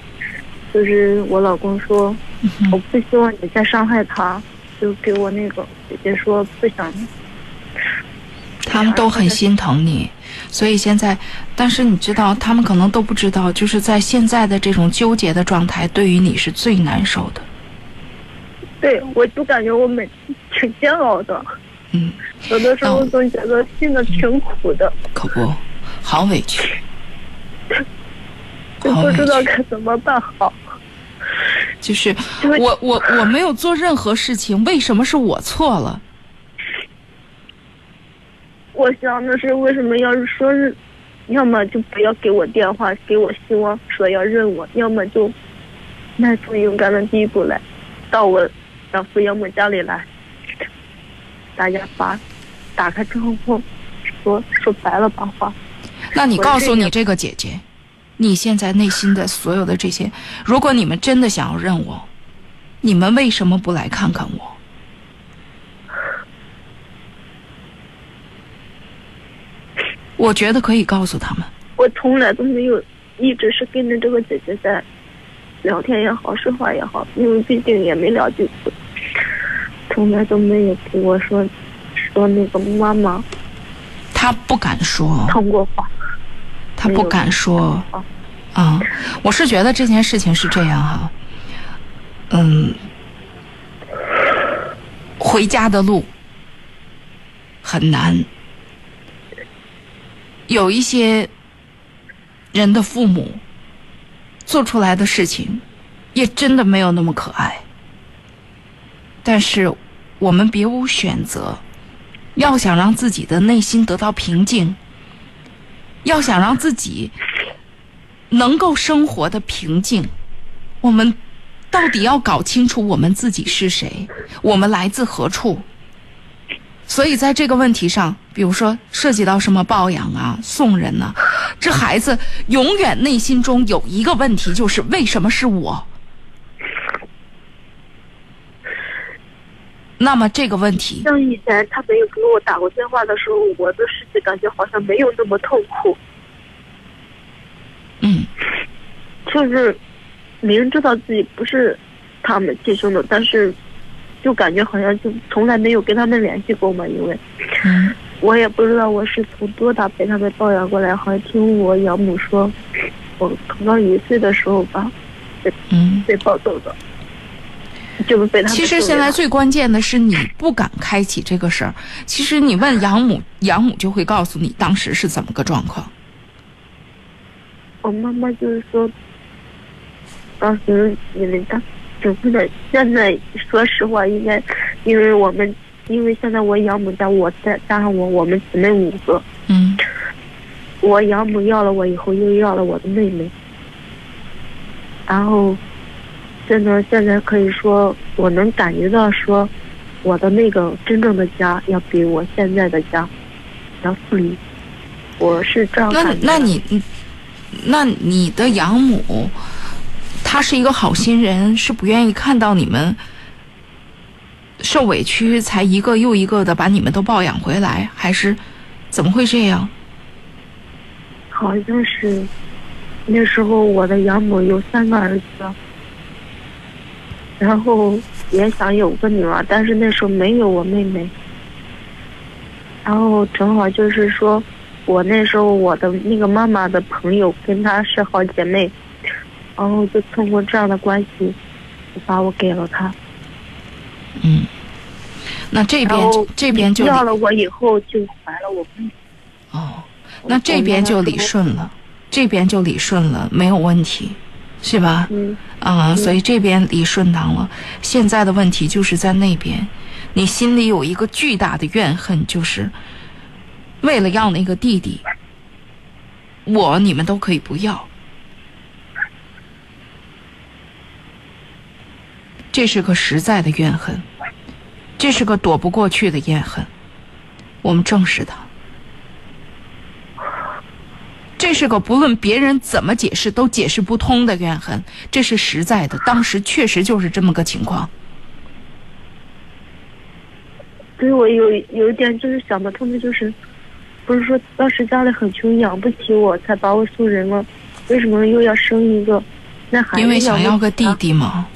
就是我老公说，嗯我，不希望你再伤害他，就给我那个姐姐说不想，他们都很心疼你，所以现在，但是你知道，他们可能都不知道，就是在现在的这种纠结的状态，对于你是最难受的。对我就感觉我每次挺煎熬的，嗯，有的时候那总觉得心里挺苦的，可不，好委屈，我不知道。该怎么办好。就是我我我没有做任何事情，为什么是我错了？我想的是，为什么要是说是，要么就不要给我电话，给我希望，说要认我；要么就迈出勇敢的第一步来，到我养父养母家里来，大家把打开之后，说说白了把话，那你告诉你这个姐姐，你现在内心的所有的这些，如果你们真的想要认我，你们为什么不来看看我？我觉得可以告诉他们，我从来都没有，一直是跟着这个姐姐在聊天也好，说话也好，因为毕竟也没聊几次，从来都没有跟我说说那个妈妈他不敢说，通过话。他不敢说。啊，啊、我是觉得这件事情是这样哈，嗯，回家的路很难，有一些人的父母做出来的事情，也真的没有那么可爱。但是我们别无选择，要想让自己的内心得到平静，要想让自己能够生活的平静，我们到底要搞清楚我们自己是谁，我们来自何处，所以在这个问题上，比如说涉及到什么抱养啊、送人呐、这孩子永远内心中有一个问题，就是为什么是我？那么这个问题，像以前他没有给我打过电话的时候，我的世界感觉好像没有那么痛苦，嗯，就是明知道自己不是他们亲生的，但是就感觉好像就从来没有跟他们联系过嘛，因为嗯我也不知道我是从多大被他们抱养过来，好像听我养母说，我可能一岁的时候吧嗯。被抱走的，就是被他其实现在最关键的是你不敢开启这个事儿。其实你问养母，养母就会告诉你当时是怎么个状况。我妈妈就是说，当时因为她整个的，现在说实话，应该因为我们，因为现在我养母家，我再加上我，我们姊妹五个，嗯。我养母要了我以后，又要了我的妹妹，然后真的现在可以说，我能感觉到说，我的那个真正的家要比我现在的家要富裕，我是这样那。那你，你那你的养母，他是一个好心人，是不愿意看到你们受委屈，才一个又一个的把你们都抱养回来，还是怎么会这样？好像是那时候我的养母有三个儿子，然后也想有个女儿，但是那时候没有我妹妹。然后正好就是说，我那时候我的那个妈妈的朋友跟她是好姐妹，然后就通过这样的关系，就把我给了他。嗯，那这边这边就要了我以后就怀了我。哦，那这边就理顺了，这边就理顺了，没有问题，是吧？嗯啊、所以这边理顺当了。现在的问题就是在那边，你心里有一个巨大的怨恨，就是为了要那个弟弟，我你们都可以不要。这是个实在的怨恨，这是个躲不过去的怨恨，我们正视它。这是个不论别人怎么解释都解释不通的怨恨，这是实在的，当时确实就是这么个情况。所以我有有一点就是想不通的，就是不是说当时家里很穷，养不起我，才把我送人了，为什么又要生一个？那孩子因为想要个弟弟嘛，啊，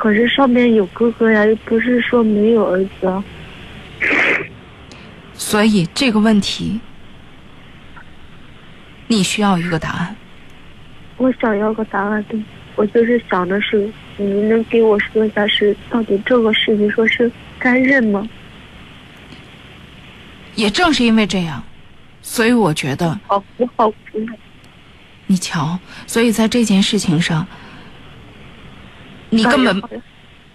可是上面有哥哥呀，又不是说没有儿子啊。所以这个问题你需要一个答案。我想要个答案，对，我就是想的是，你能给我说一下是到底这个事情说是该认吗？也正是因为这样，所以我觉得好我好。你瞧，所以在这件事情上，你根本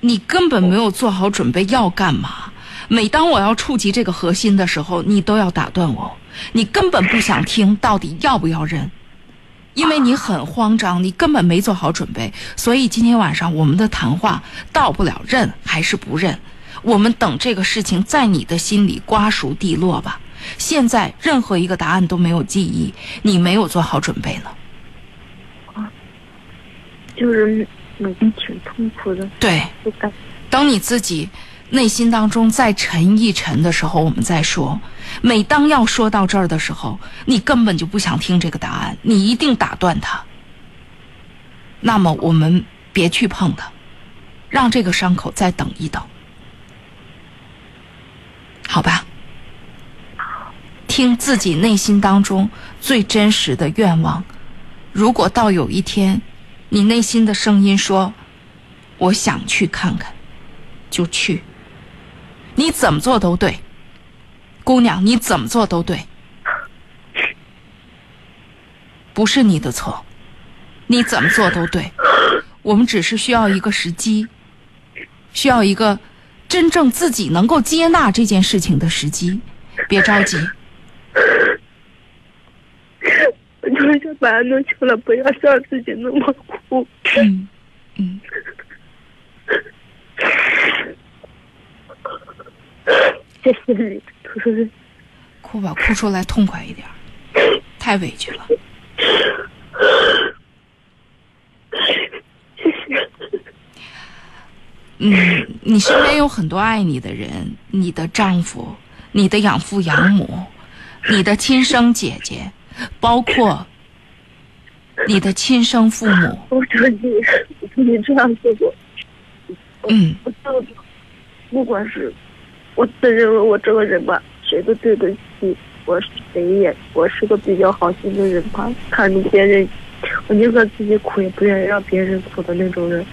你根本没有做好准备要干嘛。每当我要触及这个核心的时候，你都要打断我，你根本不想听到底要不要认，因为你很慌张，你根本没做好准备。所以今天晚上我们的谈话到不了认还是不认，我们等这个事情在你的心里瓜熟蒂落吧。现在任何一个答案都没有记忆，你没有做好准备呢。就是嗯挺痛苦的，对，等你自己内心当中再沉一沉的时候，我们再说。每当要说到这儿的时候，你根本就不想听这个答案，你一定打断他。那么我们别去碰它，让这个伤口再等一等，好吧？听自己内心当中最真实的愿望。如果到有一天，你内心的声音说：“我想去看看”，就去。你怎么做都对，姑娘，你怎么做都对，不是你的错，你怎么做都对。我们只是需要一个时机，需要一个真正自己能够接纳这件事情的时机。别着急，我就是想把它弄清了，不要让自己那么苦。嗯嗯，谢谢你，哭吧，哭出来痛快一点，太委屈了。嗯，你身边有很多爱你的人，你的丈夫、你的养父养母、你的亲生姐姐，包括你的亲生父母。我知道你，你这样说过。嗯，我不管是我自认为我这个人吧，谁都对得起我，谁也我是个比较好心的人吧。看着别人，我宁可自己苦，也不愿意让别人苦的那种人。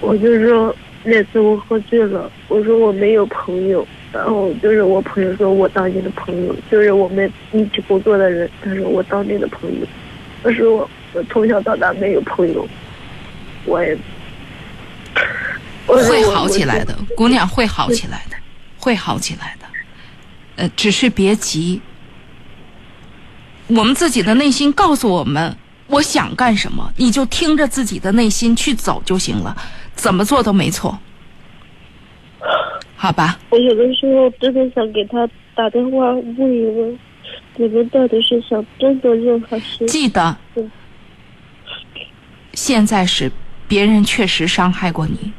我就说那次我喝醉了，我说我没有朋友，然后就是我朋友说我当你的朋友，就是我们一起工作的人，他说我当你的朋友。可是我我从小到大没有朋友，我也我会好起来的，姑娘会好起来的，会好起来的。呃，只是别急，我们自己的内心告诉我们，我想干什么，你就听着自己的内心去走就行了，怎么做都没错，好吧？我有的时候真的想给他打电话问一问，你们到底是想真的认还是？记得嗯，现在是别人确实伤害过你，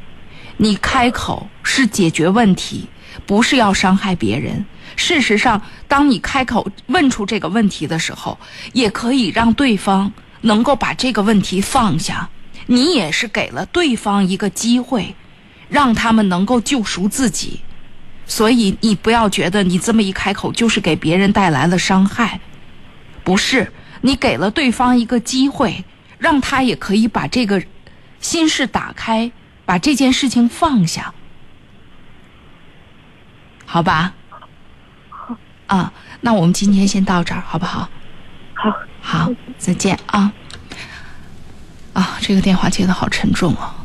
你开口是解决问题，不是要伤害别人。事实上，当你开口问出这个问题的时候，也可以让对方能够把这个问题放下。你也是给了对方一个机会，让他们能够救赎自己。所以你不要觉得你这么一开口就是给别人带来了伤害，不是，你给了对方一个机会，让他也可以把这个心事打开，把这件事情放下，好吧？啊，那我们今天先到这儿，好不好？好，好，再见啊！啊，这个电话接的好沉重啊。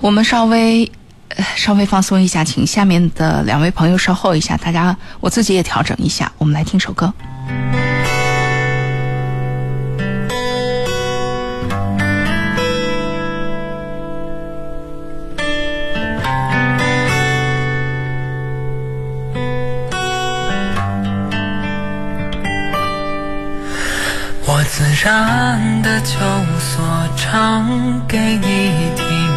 我们稍微稍微放松一下，请下面的两位朋友稍后一下，大家我自己也调整一下，我们来听首歌。我自然的就所唱给你听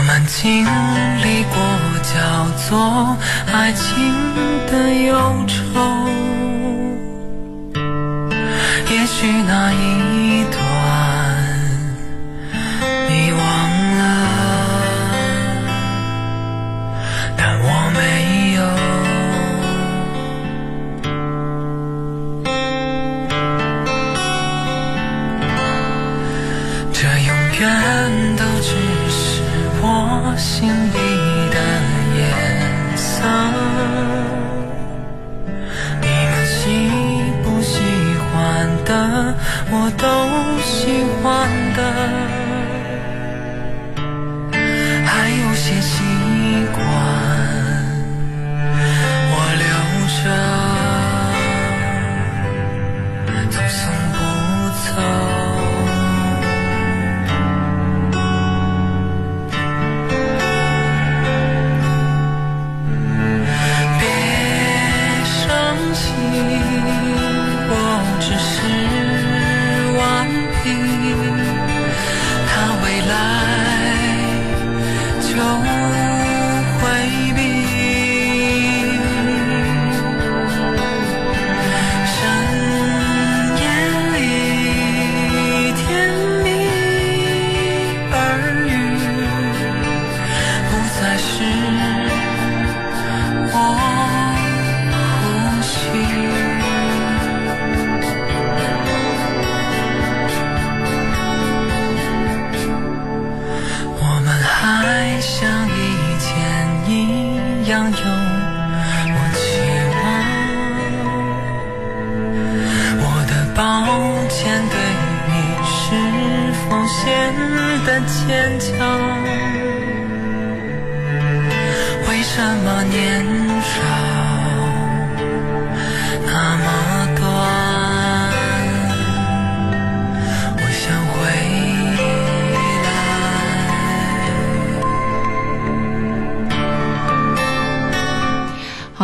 我们经历过叫做爱情的忧愁，也许那一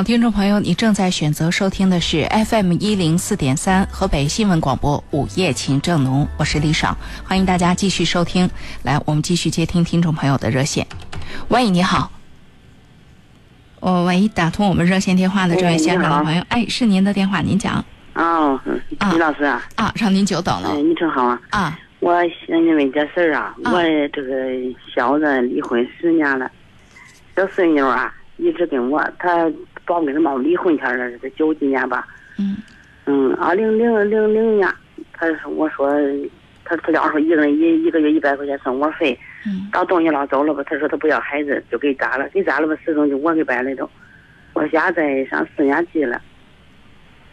听众朋友，你正在选择收听的是 FM 一零四点三河北新闻广播午夜情正浓，我是李爽，欢迎大家继续收听。来，我们继续接听听众朋友的热线。喂，你好。哦，喂，打通我们热线电话的这位先生的朋友，哎，是您的电话，您讲。哦，李老师啊。啊，让您久等了。哎，你正好啊。啊。我想你问件事儿啊，我这个小子离婚十年了，小孙女啊一直跟我，他报跟他妈离婚前儿是九几年吧。嗯。嗯，二零零零零年，他我说，他他俩说一个人一一个月一百块钱生活费。嗯。把东西捞走了吧？他说他不要孩子，就给咱了？给咱了吧？始终就我给办了都。我现在上四年级了，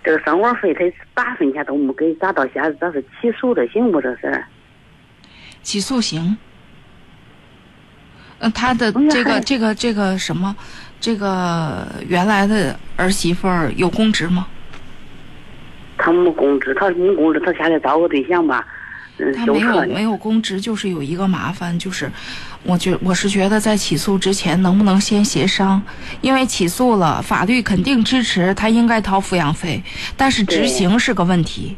这个生活费他八分钱都没给，咋到现在咋是起诉的行不？这事起诉行。嗯，他的这个这个这个什么，这个原来的儿媳妇儿有公职吗？他没公职，他没公职，他现在找个对象吧。他没有没有公职，就是有一个麻烦，就是，我觉我是觉得在起诉之前能不能先协商？因为起诉了，法律肯定支持他应该掏抚养费，但是执行是个问题。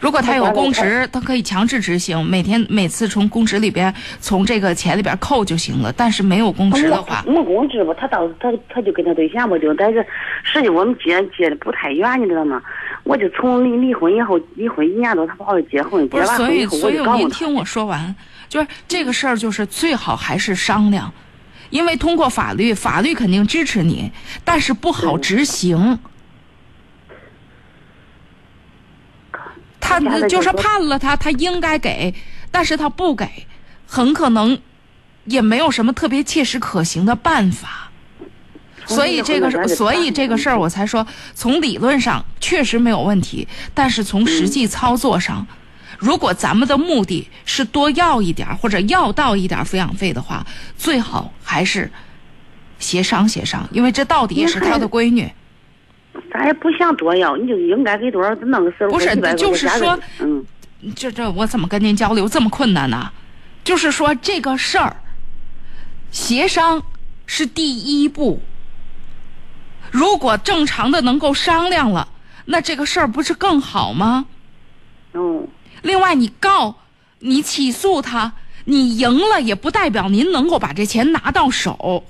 如果他有公职，他可以强制执行，每天每次从公职里边从这个钱里边扣就行了。但是没有公职的话，没公职吧？他到他他就跟他对象吧，就但是实际我们接接的不太远，你知道吗？我就从离离婚以后，离婚一年多，他跑来结婚，结完婚以后我就搞您听我说完，就是这个事儿，就是最好还是商量，因为通过法律，法律肯定支持你，但是不好执行。他就是判了他，他应该给，但是他不给，很可能也没有什么特别切实可行的办法。所以这个，所以这个事儿，我才说，从理论上确实没有问题，但是从实际操作上，如果咱们的目的是多要一点或者要到一点抚养费的话，最好还是协商协商，因为这到底也是他的闺女。咱也不想多要，你就应该给多少弄个事不是，就是说，嗯，这这我怎么跟您交流这么困难呢？就是说这个事儿，协商是第一步。如果正常的能够商量了，那这个事儿不是更好吗？嗯。另外，你告，你起诉他，你赢了也不代表您能够把这钱拿到手，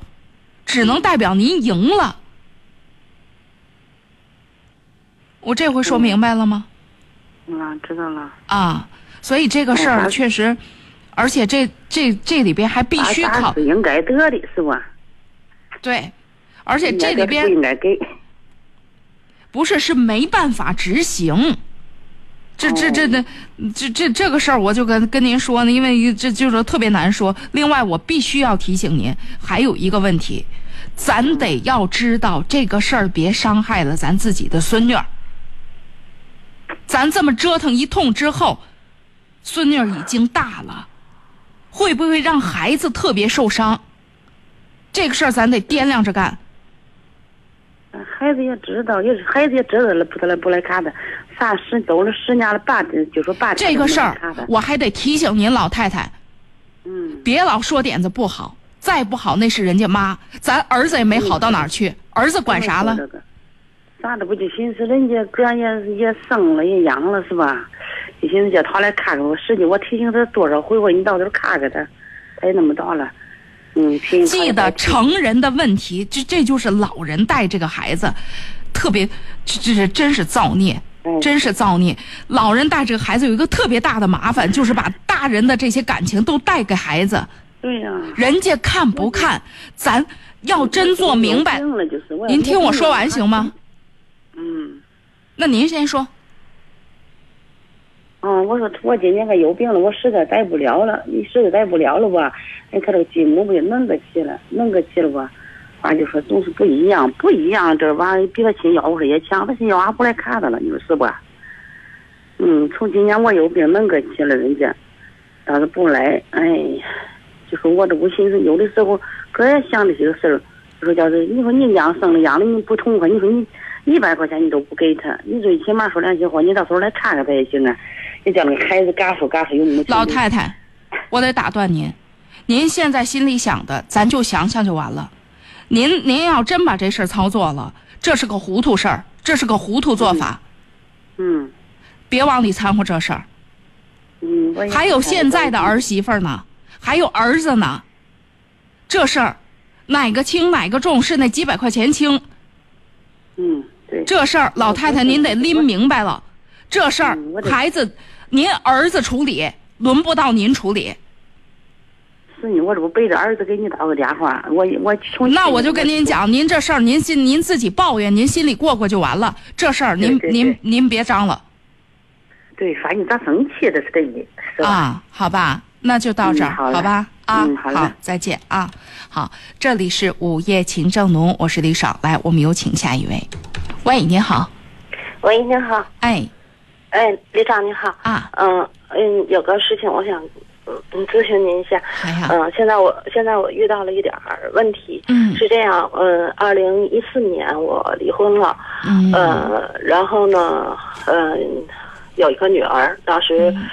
只能代表您赢了。我这回说明白了吗？嗯，知道了。啊，所以这个事儿确实，而且这这这里边还必须考。是应该得的是吧？对。而且这里边不应该给，不是是没办法执行，这这这这这这这个事儿，我就跟跟您说呢，因为这就是特别难说。另外，我必须要提醒您，还有一个问题，咱得要知道这个事儿别伤害了咱自己的孙女儿。咱这么折腾一通之后，孙女儿已经大了，会不会让孩子特别受伤？这个事儿咱得掂量着干。孩子也知道，也是孩子也知道了，不来不来看的，啥十走了十年了，爸就说爸这个事儿，我还得提醒您老太太，嗯，别老说点子不好，再不好那是人家妈，咱儿子也没好到哪儿去，儿子管啥了？啥都不就寻思人家哥也也生了也养了是吧？就寻思叫他来看看我，实际我提醒他多少回，我你到底看看他，他也那么大了。记得成人的问题，这这就是老人带这个孩子，特别这这是真是造孽，真是造孽。老人带这个孩子有一个特别大的麻烦，就是把大人的这些感情都带给孩子。对呀，人家看不看，咱要真做明白。您听我说完行吗？嗯，那您先说。嗯，我说我今年个有病了，我实在待不了了，你实在待不了了吧？哎，他这个继母不就弄个去了，弄个去了吧？完就说总是不一样，不一样，这玩意比他亲吆喝也强，他亲吆喝不来看他了，你说是吧？嗯，从今年我有病弄个去了，人家，倒是不来，哎呀，就说我这不寻思，有的时候哥也想这些个事儿，就说叫是你说你养生了养了你不痛快，你说你一百块钱你都不给他，你最起码说两句话，你到时候来看看他也行啊。你叫那孩子干说干说有母亲。老太太，我得打断您，您现在心里想的，咱就想想就完了。您您要真把这事儿操作了，这是个糊涂事儿，这是个糊涂做法，嗯别往里掺和这事儿。嗯，我还有现在的儿媳妇呢，还有儿子呢，这事儿哪个轻哪个重？是那几百块钱轻？嗯，对，这事儿老太太您得拎明白了，这事儿孩子您儿子处理，轮不到您处理。是你，我这不背着儿子给你打个电话，我我从那我就跟您讲，您这事儿您心您自己抱怨，您心里过过就完了。这事儿您对对对您您别张了对，反正你咋生气的是真的，是吧？啊，好吧？那就到这儿，嗯好嘞吧？啊，嗯好嘞再见啊。好，这里是午夜情正浓，我是李爽，来，我们有请下一位。喂，您好，喂，您好，哎。哎，李长你好，啊，嗯嗯，有个事情我想嗯嗯咨询您一下，哎呀，嗯，现在我现在我遇到了一点儿问题，嗯。是这样，嗯，二零一四年我离婚了，嗯。呃，然后呢，嗯、有一个女儿，当时嗯。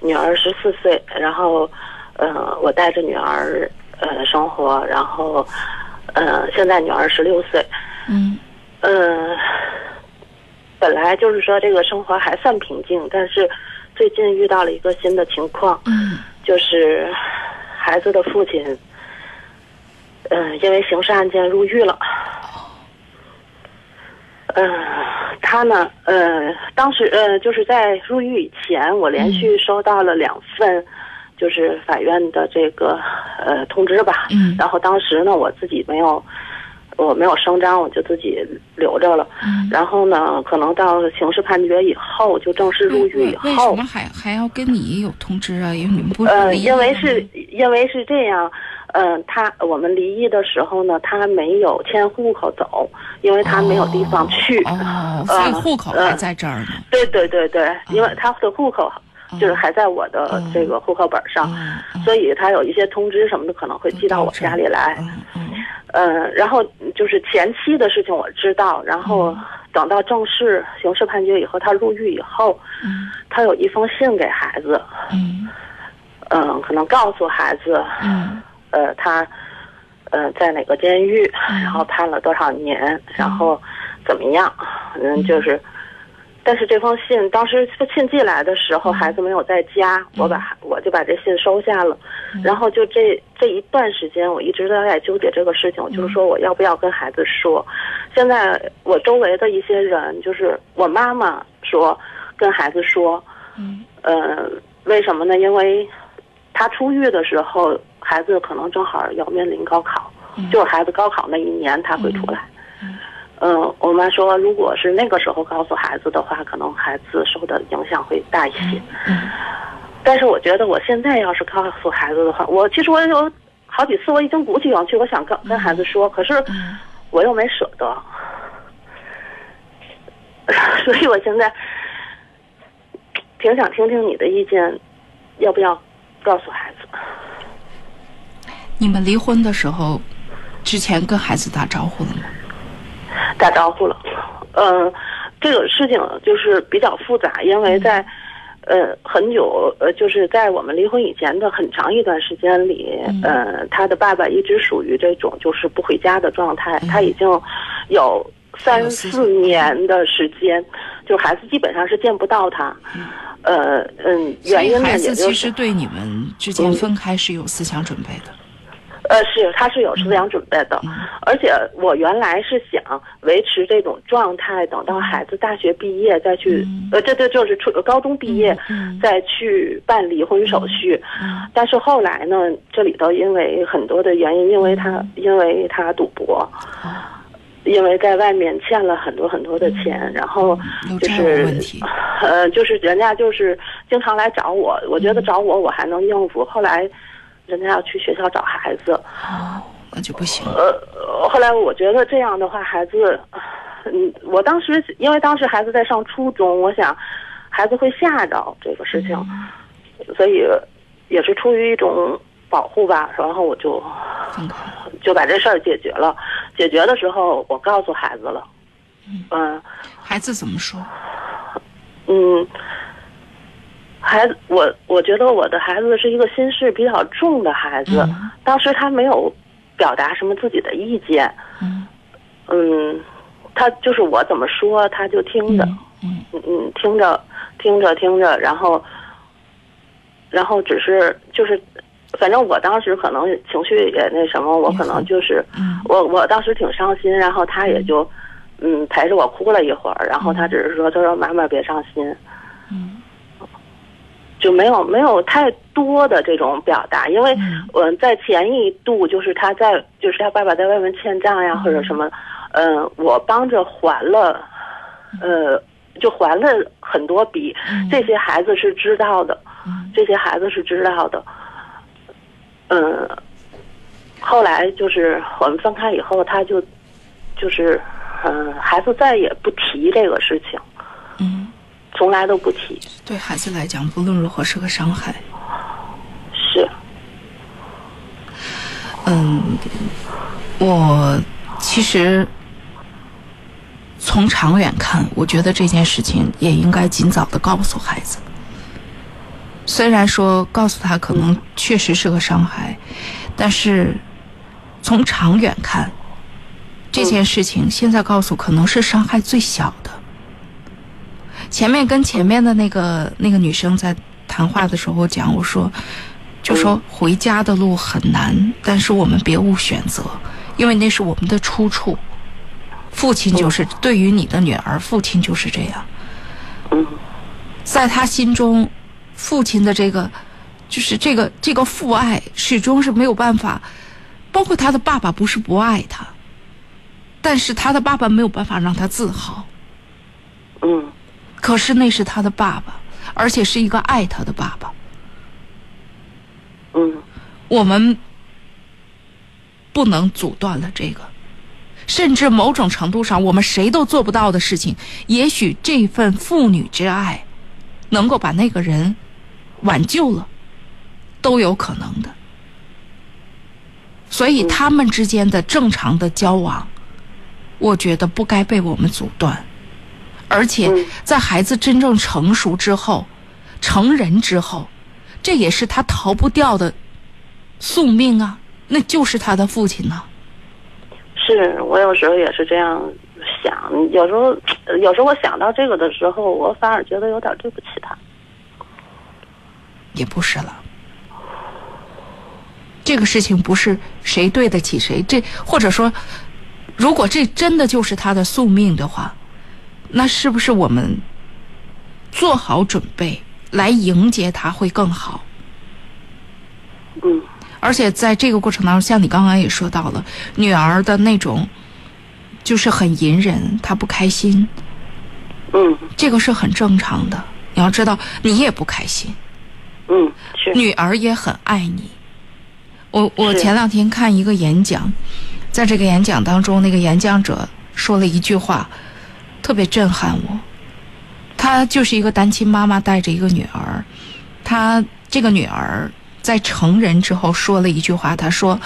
女儿十四岁，然后，呃，我带着女儿呃生活，然后，呃，现在女儿十六岁，嗯嗯，本来就是说这个生活还算平静，但是最近遇到了一个新的情况，嗯就是孩子的父亲，嗯、因为刑事案件入狱了。嗯、他呢，呃，当时呃，就是在入狱以前，我连续收到了两份，就是法院的这个呃通知吧。嗯然后当时呢，我自己没有，我没有声张，我就自己留着了。嗯，然后呢，可能到刑事判决以后，就正式入狱以为什后么，还还要跟你有通知啊？因为你们不是呃，因为是因为是这样，嗯、他我们离异的时候呢，他没有迁户口走，因为他没有地方去。哦，所以呃户口还在这儿呢。对对对对，因为他的户口就是嗯还在我的这个户口本上，所以他有一些通知什么的可能会寄到我家里来。嗯然后就是前期的事情我知道，然后等到正式刑事判决以后，他入狱以后，嗯。他有一封信给孩子，嗯。嗯，可能告诉孩子，嗯。呃，他呃在哪个监狱，然后判了多少年，然后怎么样，嗯，就是。但是这封信当时信寄来的时候，孩子没有在家，我把我就把这信收下了，然后就这这一段时间，我一直都在纠结这个事情，就是说我要不要跟孩子说。现在我周围的一些人，就是我妈妈说跟孩子说，嗯呃，为什么呢？因为他出狱的时候，孩子可能正好要面临高考，就是孩子高考那一年他会出来。嗯、我妈说，如果是那个时候告诉孩子的话，可能孩子受的影响会大一些。但是我觉得，我现在要是告诉孩子的话，我其实我有好几次我已经鼓起勇气，我想跟跟孩子说，可是我又没舍得，所以我现在挺想听听你的意见，要不要告诉孩子？你们离婚的时候，之前跟孩子打招呼了吗？打招呼了。嗯、这个事情就是比较复杂，因为在呃很久呃就是在我们离婚以前的很长一段时间里，呃，他的爸爸一直属于这种就是不回家的状态，他已经有三四年的时间，就孩子基本上是见不到他。呃嗯，原因呢孩子其也就是实对你们之间分开是有思想准备的。呃，是，他是有思想准备的，而且我原来是想维持这种状态，等到孩子大学毕业再去，呃，这这就是初高中毕业、再去办离婚手续。但是后来呢，这里头因为很多的原因，因为他因为他赌博。因为在外面欠了很多很多的钱，然后就是问题呃，就是人家就是经常来找我，我觉得找我我还能应付，后来人家要去学校找孩子，哦，那就不行。呃，后来我觉得这样的话，孩子，嗯，我当时因为当时孩子在上初中，我想孩子会吓着这个事情，所以也是出于一种保护吧，然后我就就把这事儿解决了。解决的时候，我告诉孩子了，嗯，孩子怎么说？嗯，孩子，我我觉得我的孩子是一个心事比较重的孩子。当时他没有表达什么自己的意见。嗯嗯，他就是我怎么说，他就听着，嗯嗯嗯，听着听着听着，然后然后只是就是，反正我当时可能情绪也那什么，我可能就是嗯我我当时挺伤心，然后他也就嗯陪着我哭了一会儿，然后他只是说他说妈妈别伤心，嗯就没有没有太多的这种表达，因为嗯。我在前一度就是他在就是他爸爸在外面欠账呀或者什么，嗯、我帮着还了，呃，就还了很多笔，嗯。这些孩子是知道的，这些孩子是知道的，嗯，后来就是我们分开以后，他就就是嗯、孩子再也不提这个事情，嗯，从来都不提，对孩子来讲，不论如何是个伤害。是。嗯，我其实从长远看，我觉得这件事情也应该尽早的告诉孩子。虽然说告诉他可能确实是个伤害，但是从长远看，这件事情现在告诉可能是伤害最小的。前面跟前面的那个那个女生在谈话的时候讲，我说，就说回家的路很难，但是我们别无选择，因为那是我们的出处。父亲就是对于你的女儿，父亲就是这样。在他心中，父亲的这个，就是这个这个父爱，始终是没有办法。包括他的爸爸不是不爱他，但是他的爸爸没有办法让他自豪。嗯。可是那是他的爸爸，而且是一个爱他的爸爸。嗯。我们不能阻断了这个，甚至某种程度上，我们谁都做不到的事情，也许这份父女之爱，能够把那个人挽救了，都有可能的。所以他们之间的正常的交往，我觉得不该被我们阻断。而且在孩子真正成熟之后，成人之后，这也是他逃不掉的宿命啊，那就是他的父亲呢、是我有时候也是这样想，有时候有时候我想到这个的时候，我反而觉得有点对不起他。也不是了。这个事情不是谁对得起谁，这或者说，如果这真的就是他的宿命的话，那是不是我们做好准备来迎接他会更好？嗯。而且在这个过程当中，像你刚刚也说到了，女儿的那种就是很隐忍，她不开心。嗯。这个是很正常的。你要知道，你也不开心。嗯，是。女儿也很爱你。我我前两天看一个演讲，在这个演讲当中，那个演讲者说了一句话，特别震撼我。她就是一个单亲妈妈，带着一个女儿。她这个女儿在成人之后说了一句话，她说：“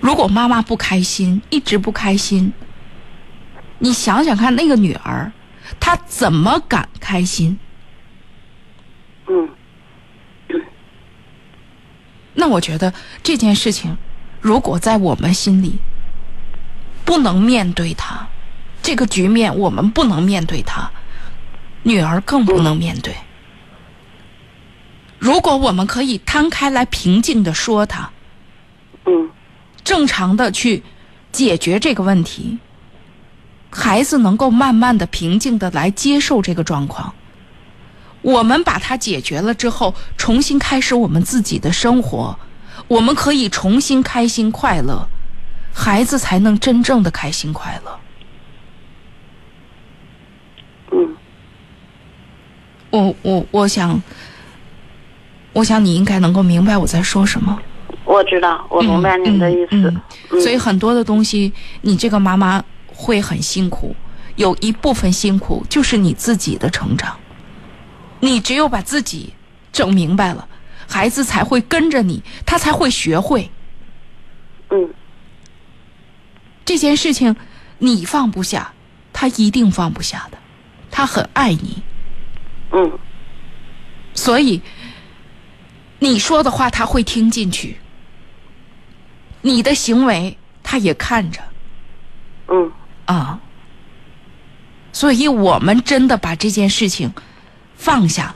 如果妈妈不开心，一直不开心，你想想看，那个女儿她怎么敢开心？”嗯。那我觉得这件事情，如果在我们心里不能面对它，这个局面我们不能面对它，女儿更不能面对。如果我们可以摊开来平静的说他，嗯，正常的去解决这个问题，孩子能够慢慢的平静的来接受这个状况。我们把它解决了之后，重新开始我们自己的生活，我们可以重新开心快乐，孩子才能真正的开心快乐。嗯，我我我想，我想你应该能够明白我在说什么。我知道，我明白您的意思。嗯嗯所以很多的东西，你这个妈妈会很辛苦，有一部分辛苦就是你自己的成长。你只有把自己整明白了，孩子才会跟着你，他才会学会。嗯，这件事情你放不下，他一定放不下的，他很爱你。嗯，所以你说的话他会听进去。你的行为他也看着。嗯。啊。所以我们真的把这件事情放下，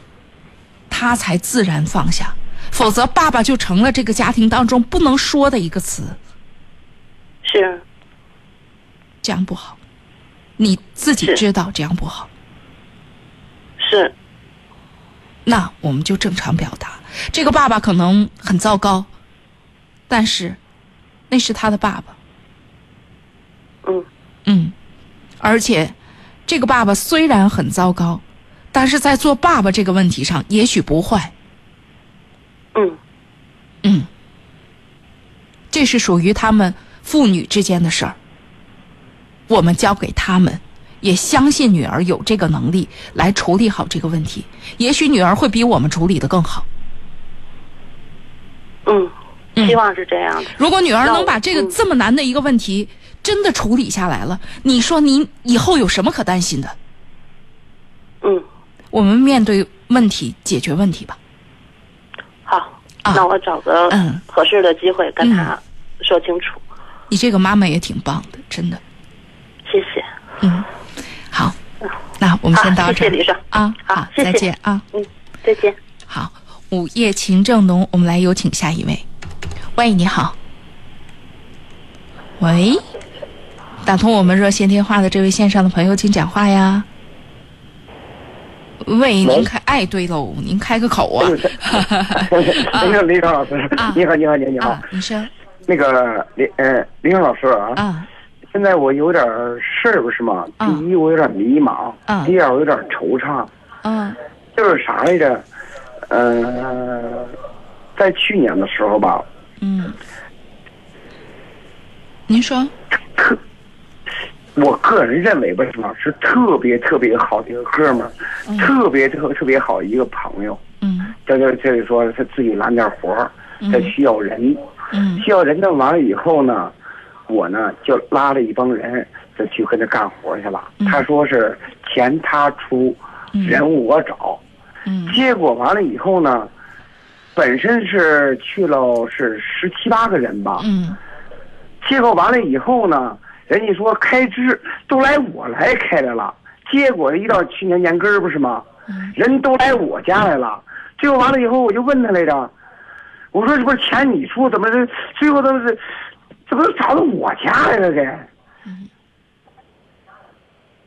他才自然放下，否则爸爸就成了这个家庭当中不能说的一个词，是。这样不好。你自己知道这样不好，是那我们就正常表达。这个爸爸可能很糟糕，但是那是他的爸爸。嗯嗯，而且这个爸爸虽然很糟糕，但是在做爸爸这个问题上也许不坏。嗯嗯，这是属于他们父女之间的事儿，我们交给他们，也相信女儿有这个能力来处理好这个问题。也许女儿会比我们处理的更好。嗯，希望是这样的。如果女儿能把这个嗯这么难的一个问题真的处理下来了，你说你以后有什么可担心的？嗯，我们面对问题，解决问题吧。好，啊那我找个嗯合适的机会跟他说清楚。你这个妈妈也挺棒的，真的。谢谢。嗯，好，那我们先到这儿谢谢李生啊，好，谢谢再见啊。嗯，再见。好，午夜情正浓，我们来有请下一位。喂，你好。喂，打通我们热线电话的这位线上的朋友，请讲话呀。喂，您开，哎，对喽，您开个口啊。那个 李刚老师，你好，你好，你好，你好啊，。你说那个李呃李刚老师啊，啊现在我有点事儿，不是吗？第一，我有点迷茫；啊第二，我有点惆怅。嗯就是啥来着？呃，在去年的时候吧，嗯，您说特我个人认为吧，是吗？是特别特别好的一个哥们儿，特别特特别好一个朋友。嗯这就这就说他自己揽点活儿，他需要人，嗯需要人呢。完了以后呢，我呢就拉了一帮人，就去跟他干活去了。他说是钱他出，人我找。嗯结果完了以后呢，本身是去了是十七八个人吧。嗯结果完了以后呢，人家说开支都来我来开来了。结果一到去年年根儿不是吗？人都来我家来了。最后完了以后，我就问他来着，我说这不是钱你出，怎么这最后都是怎么找到我家来了给？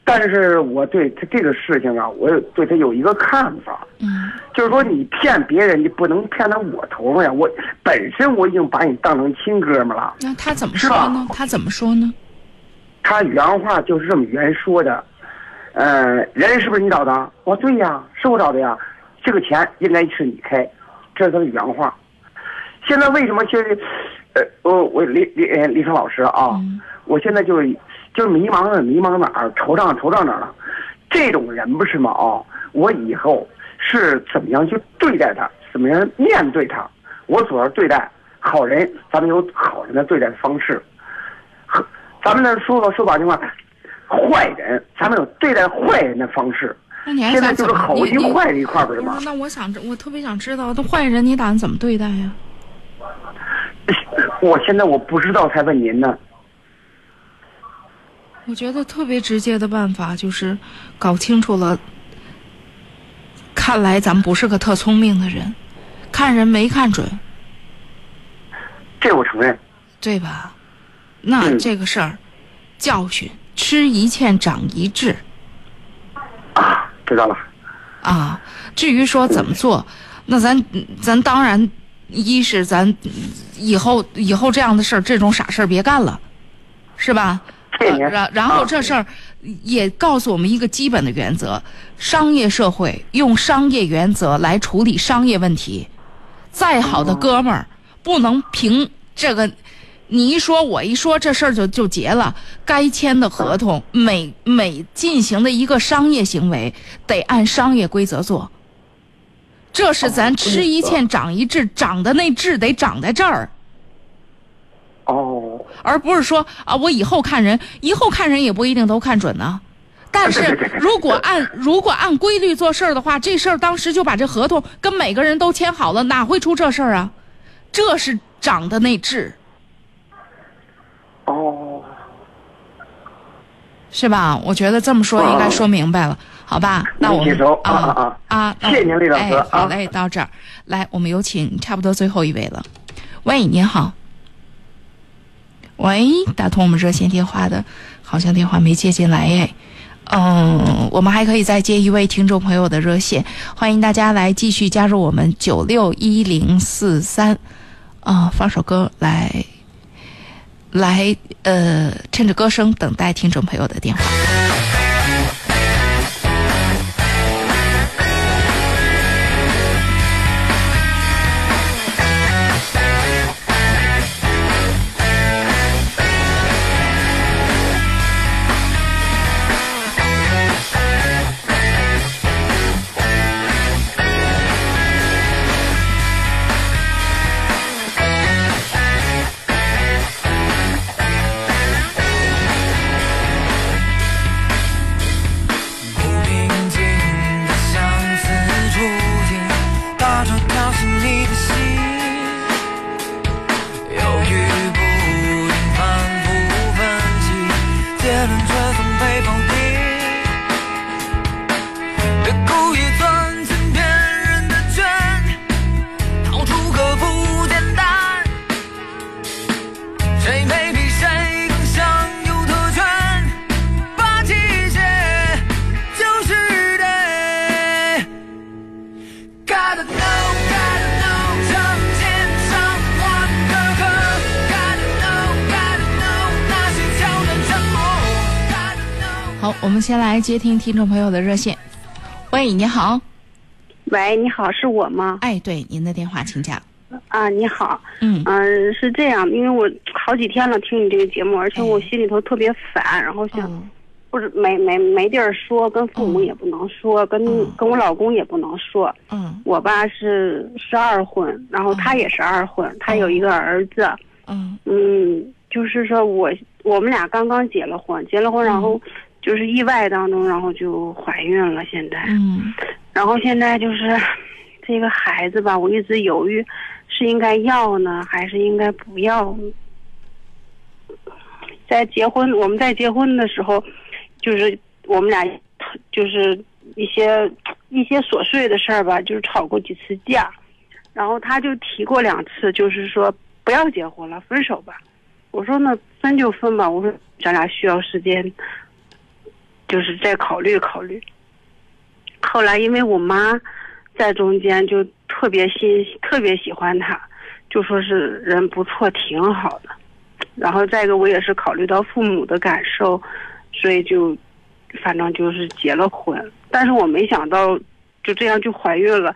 但是我对他这个事情啊，我有对他有一个看法，嗯就是说你骗别人，你不能骗到我头上呀。我本身我已经把你当成亲哥们了。那他怎么说呢？他怎么说呢？他原话就是这么原说的，呃，人是不是你找的？我说对呀，是我找的呀。这个钱应该是你开，这是他的原话。现在为什么现在，呃，我我李李呃李成老师啊，我现在就是就是迷茫了，迷茫哪儿，惆怅惆怅哪儿了？这种人不是吗？啊，我以后是怎么样去对待他，怎么样面对他？我主要对待好人，咱们有好人的对待方式。和咱们呢说个说把情话，坏人咱们有对待坏人的方式。那你还现在？就是好与坏的一块儿，不是吗？那我想知，我特别想知道，那坏人你打算怎么对待呀？我现在我不知道，才问您呢。我觉得特别直接的办法就是搞清楚了。看来咱们不是个特聪明的人，看人没看准，这我承认。对吧？那嗯这个事儿，教训吃一堑长一智啊，知道了。啊。至于说怎么做，那咱咱当然，一是咱以后以后这样的事儿，这种傻事儿别干了，是吧？然然后这事儿也告诉我们一个基本的原则：商业社会用商业原则来处理商业问题。再好的哥们儿，不能凭这个你一说我一说，这事儿就就结了。该签的合同，每每进行的一个商业行为，得按商业规则做。这是咱吃一堑长一智长的那智得长在这儿。哦。而不是说啊我以后看人以后看人也不一定都看准呢。但是 如果按如果按规律做事儿的话这事儿当时就把这合同跟每个人都签好了哪会出这事儿啊？这是长的那智。哦。是吧？我觉得这么说应该说明白了。好吧？那我们啊啊啊啊！谢谢您李老师好嘞，到这儿，来，我们有请差不多最后一位了。喂，您好。喂，打通我们热线电话的，好像电话没接进来哎。嗯，我们还可以再接一位听众朋友的热线，欢迎大家来继续加入我们九六一零四三，啊，放首歌来，来，呃，趁着歌声等待听众朋友的电话。来接听听众朋友的热线。喂，你好。喂，你好，是我吗？哎，对，您的电话，请讲。啊，你好，嗯嗯、是这样，因为我好几天了听你这个节目，而且我心里头特别烦，然后想，不是没没没地儿说，跟父母也不能说，跟跟我老公也不能说。嗯我爸是是二婚，然后他也是二婚，他有一个儿子。嗯嗯，就是说我我们俩刚刚结了婚，结了婚，然后就是意外当中，然后就怀孕了，现在。嗯然后现在就是 这个孩子吧，我一直犹豫，是应该要呢，还是应该不要？在结婚，我们在结婚的时候，就是我们俩就是一些 一些琐碎的事儿吧，就是吵过几次架，然后他就提过两次，就是说不要结婚了，分手吧。我说那分就分吧，我说咱俩需要时间，就是再考虑考虑。后来因为我妈在中间就特别信特别喜欢他，就说是人不错，挺好的。然后再一个，我也是考虑到父母的感受，所以就反正就是结了婚。但是我没想到就这样就怀孕了。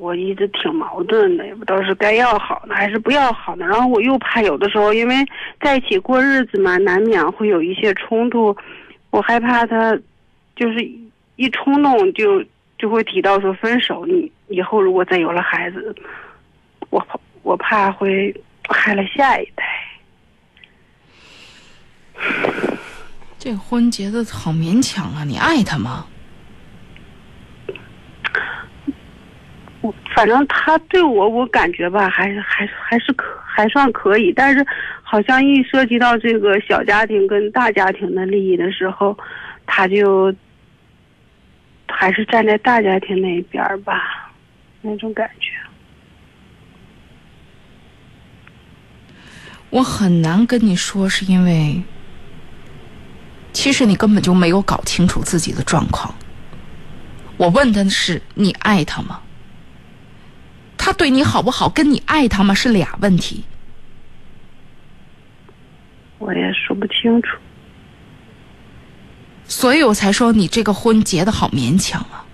我一直挺矛盾的，也不知道是该要好呢还是不要好呢。然后我又怕有的时候因为在一起过日子嘛，难免会有一些冲突，我害怕他就是一冲动就就会提到说分手。你以后如果再有了孩子，我怕我怕会害了下一代。这婚结的好勉强啊！你爱他吗？我反正他对我，我感觉吧，还是还是还是可还算可以，但是好像一涉及到这个小家庭跟大家庭的利益的时候，他就还是站在大家庭那一边儿吧，那种感觉。我很难跟你说，是因为其实你根本就没有搞清楚自己的状况。我问的是你爱他吗？他对你好不好，跟你爱他吗是俩问题。我也说不清楚。所以我才说你这个婚结的好勉强啊。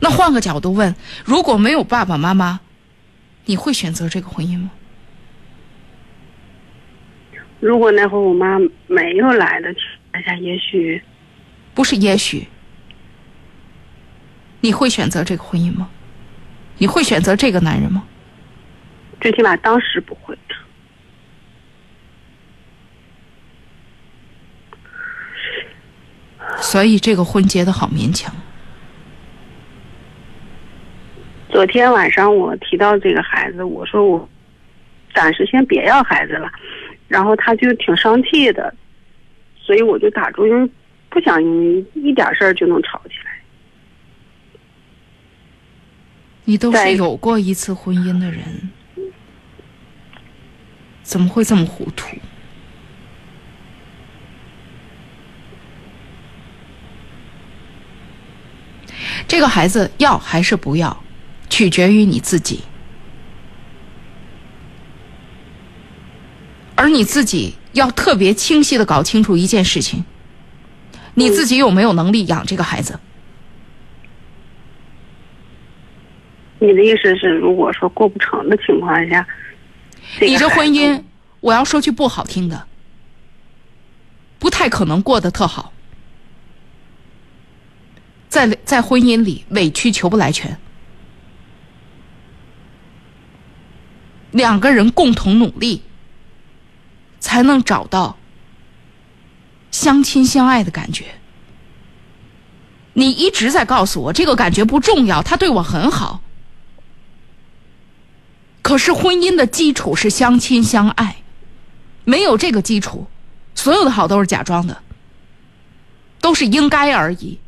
那换个角度问，如果没有爸爸妈妈，你会选择这个婚姻吗？如果那会儿我妈没有来的情况下，也许不是也许，你会选择这个婚姻吗？你会选择这个男人吗？最起码当时不会。所以这个婚结的好勉强。昨天晚上我提到这个孩子，我说我暂时先别要孩子了，然后他就挺生气的，所以我就打住，因为不想因为一点事儿就能吵起来。你都是有过一次婚姻的人，怎么会这么糊涂？这个孩子要还是不要，取决于你自己。而你自己要特别清晰的搞清楚一件事情：你自己有没有能力养这个孩子？你的意思是，如果说过不成的情况下，你这婚姻，我要说句不好听的，不太可能过得特好。在在婚姻里委曲求不来全，两个人共同努力，才能找到相亲相爱的感觉。你一直在告诉我这个感觉不重要，他对我很好。可是婚姻的基础是相亲相爱，没有这个基础，所有的好都是假装的，都是应该而已。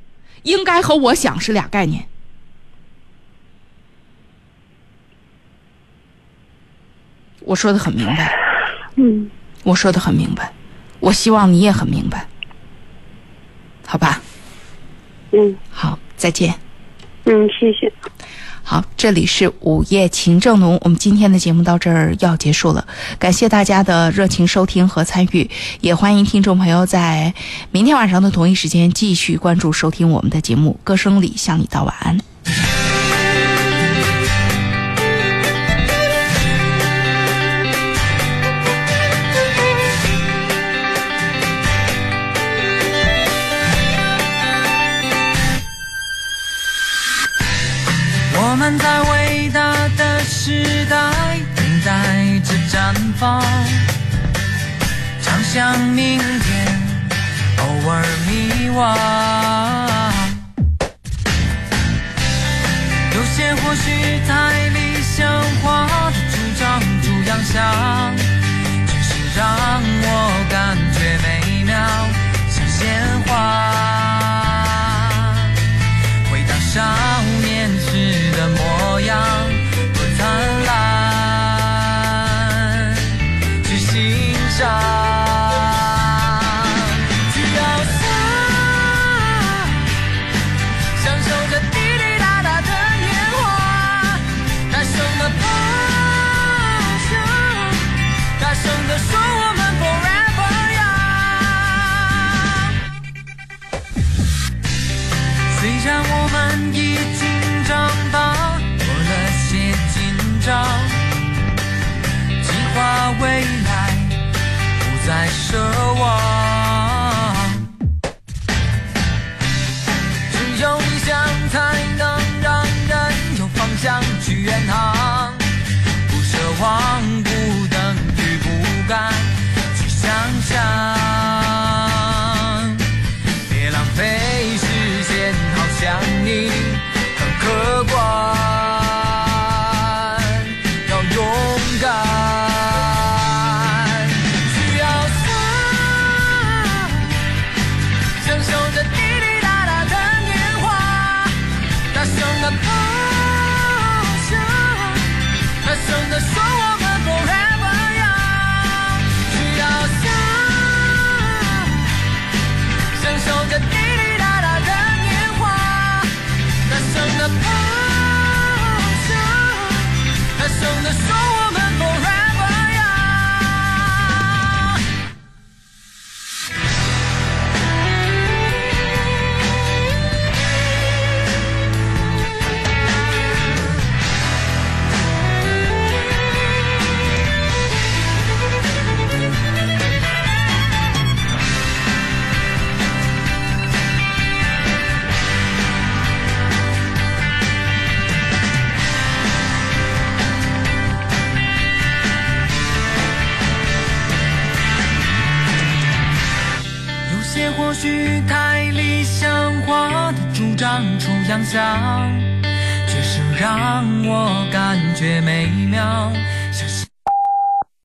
应该和我想是俩概念。我说的很明白，嗯，我说的很明白，我希望你也很明白，好吧？嗯，好，再见。嗯，谢谢。好，这里是午夜情正浓，我们今天的节目到这儿要结束了，感谢大家的热情收听和参与，也欢迎听众朋友在明天晚上的同一时间继续关注收听我们的节目。歌声里向你道晚安。在伟大的时代等待着绽放，常想明天，偶尔迷惘。有些或许太理想化的主张出洋相，只是让我感觉美妙，像鲜花。回到上想，却是让我感觉美妙，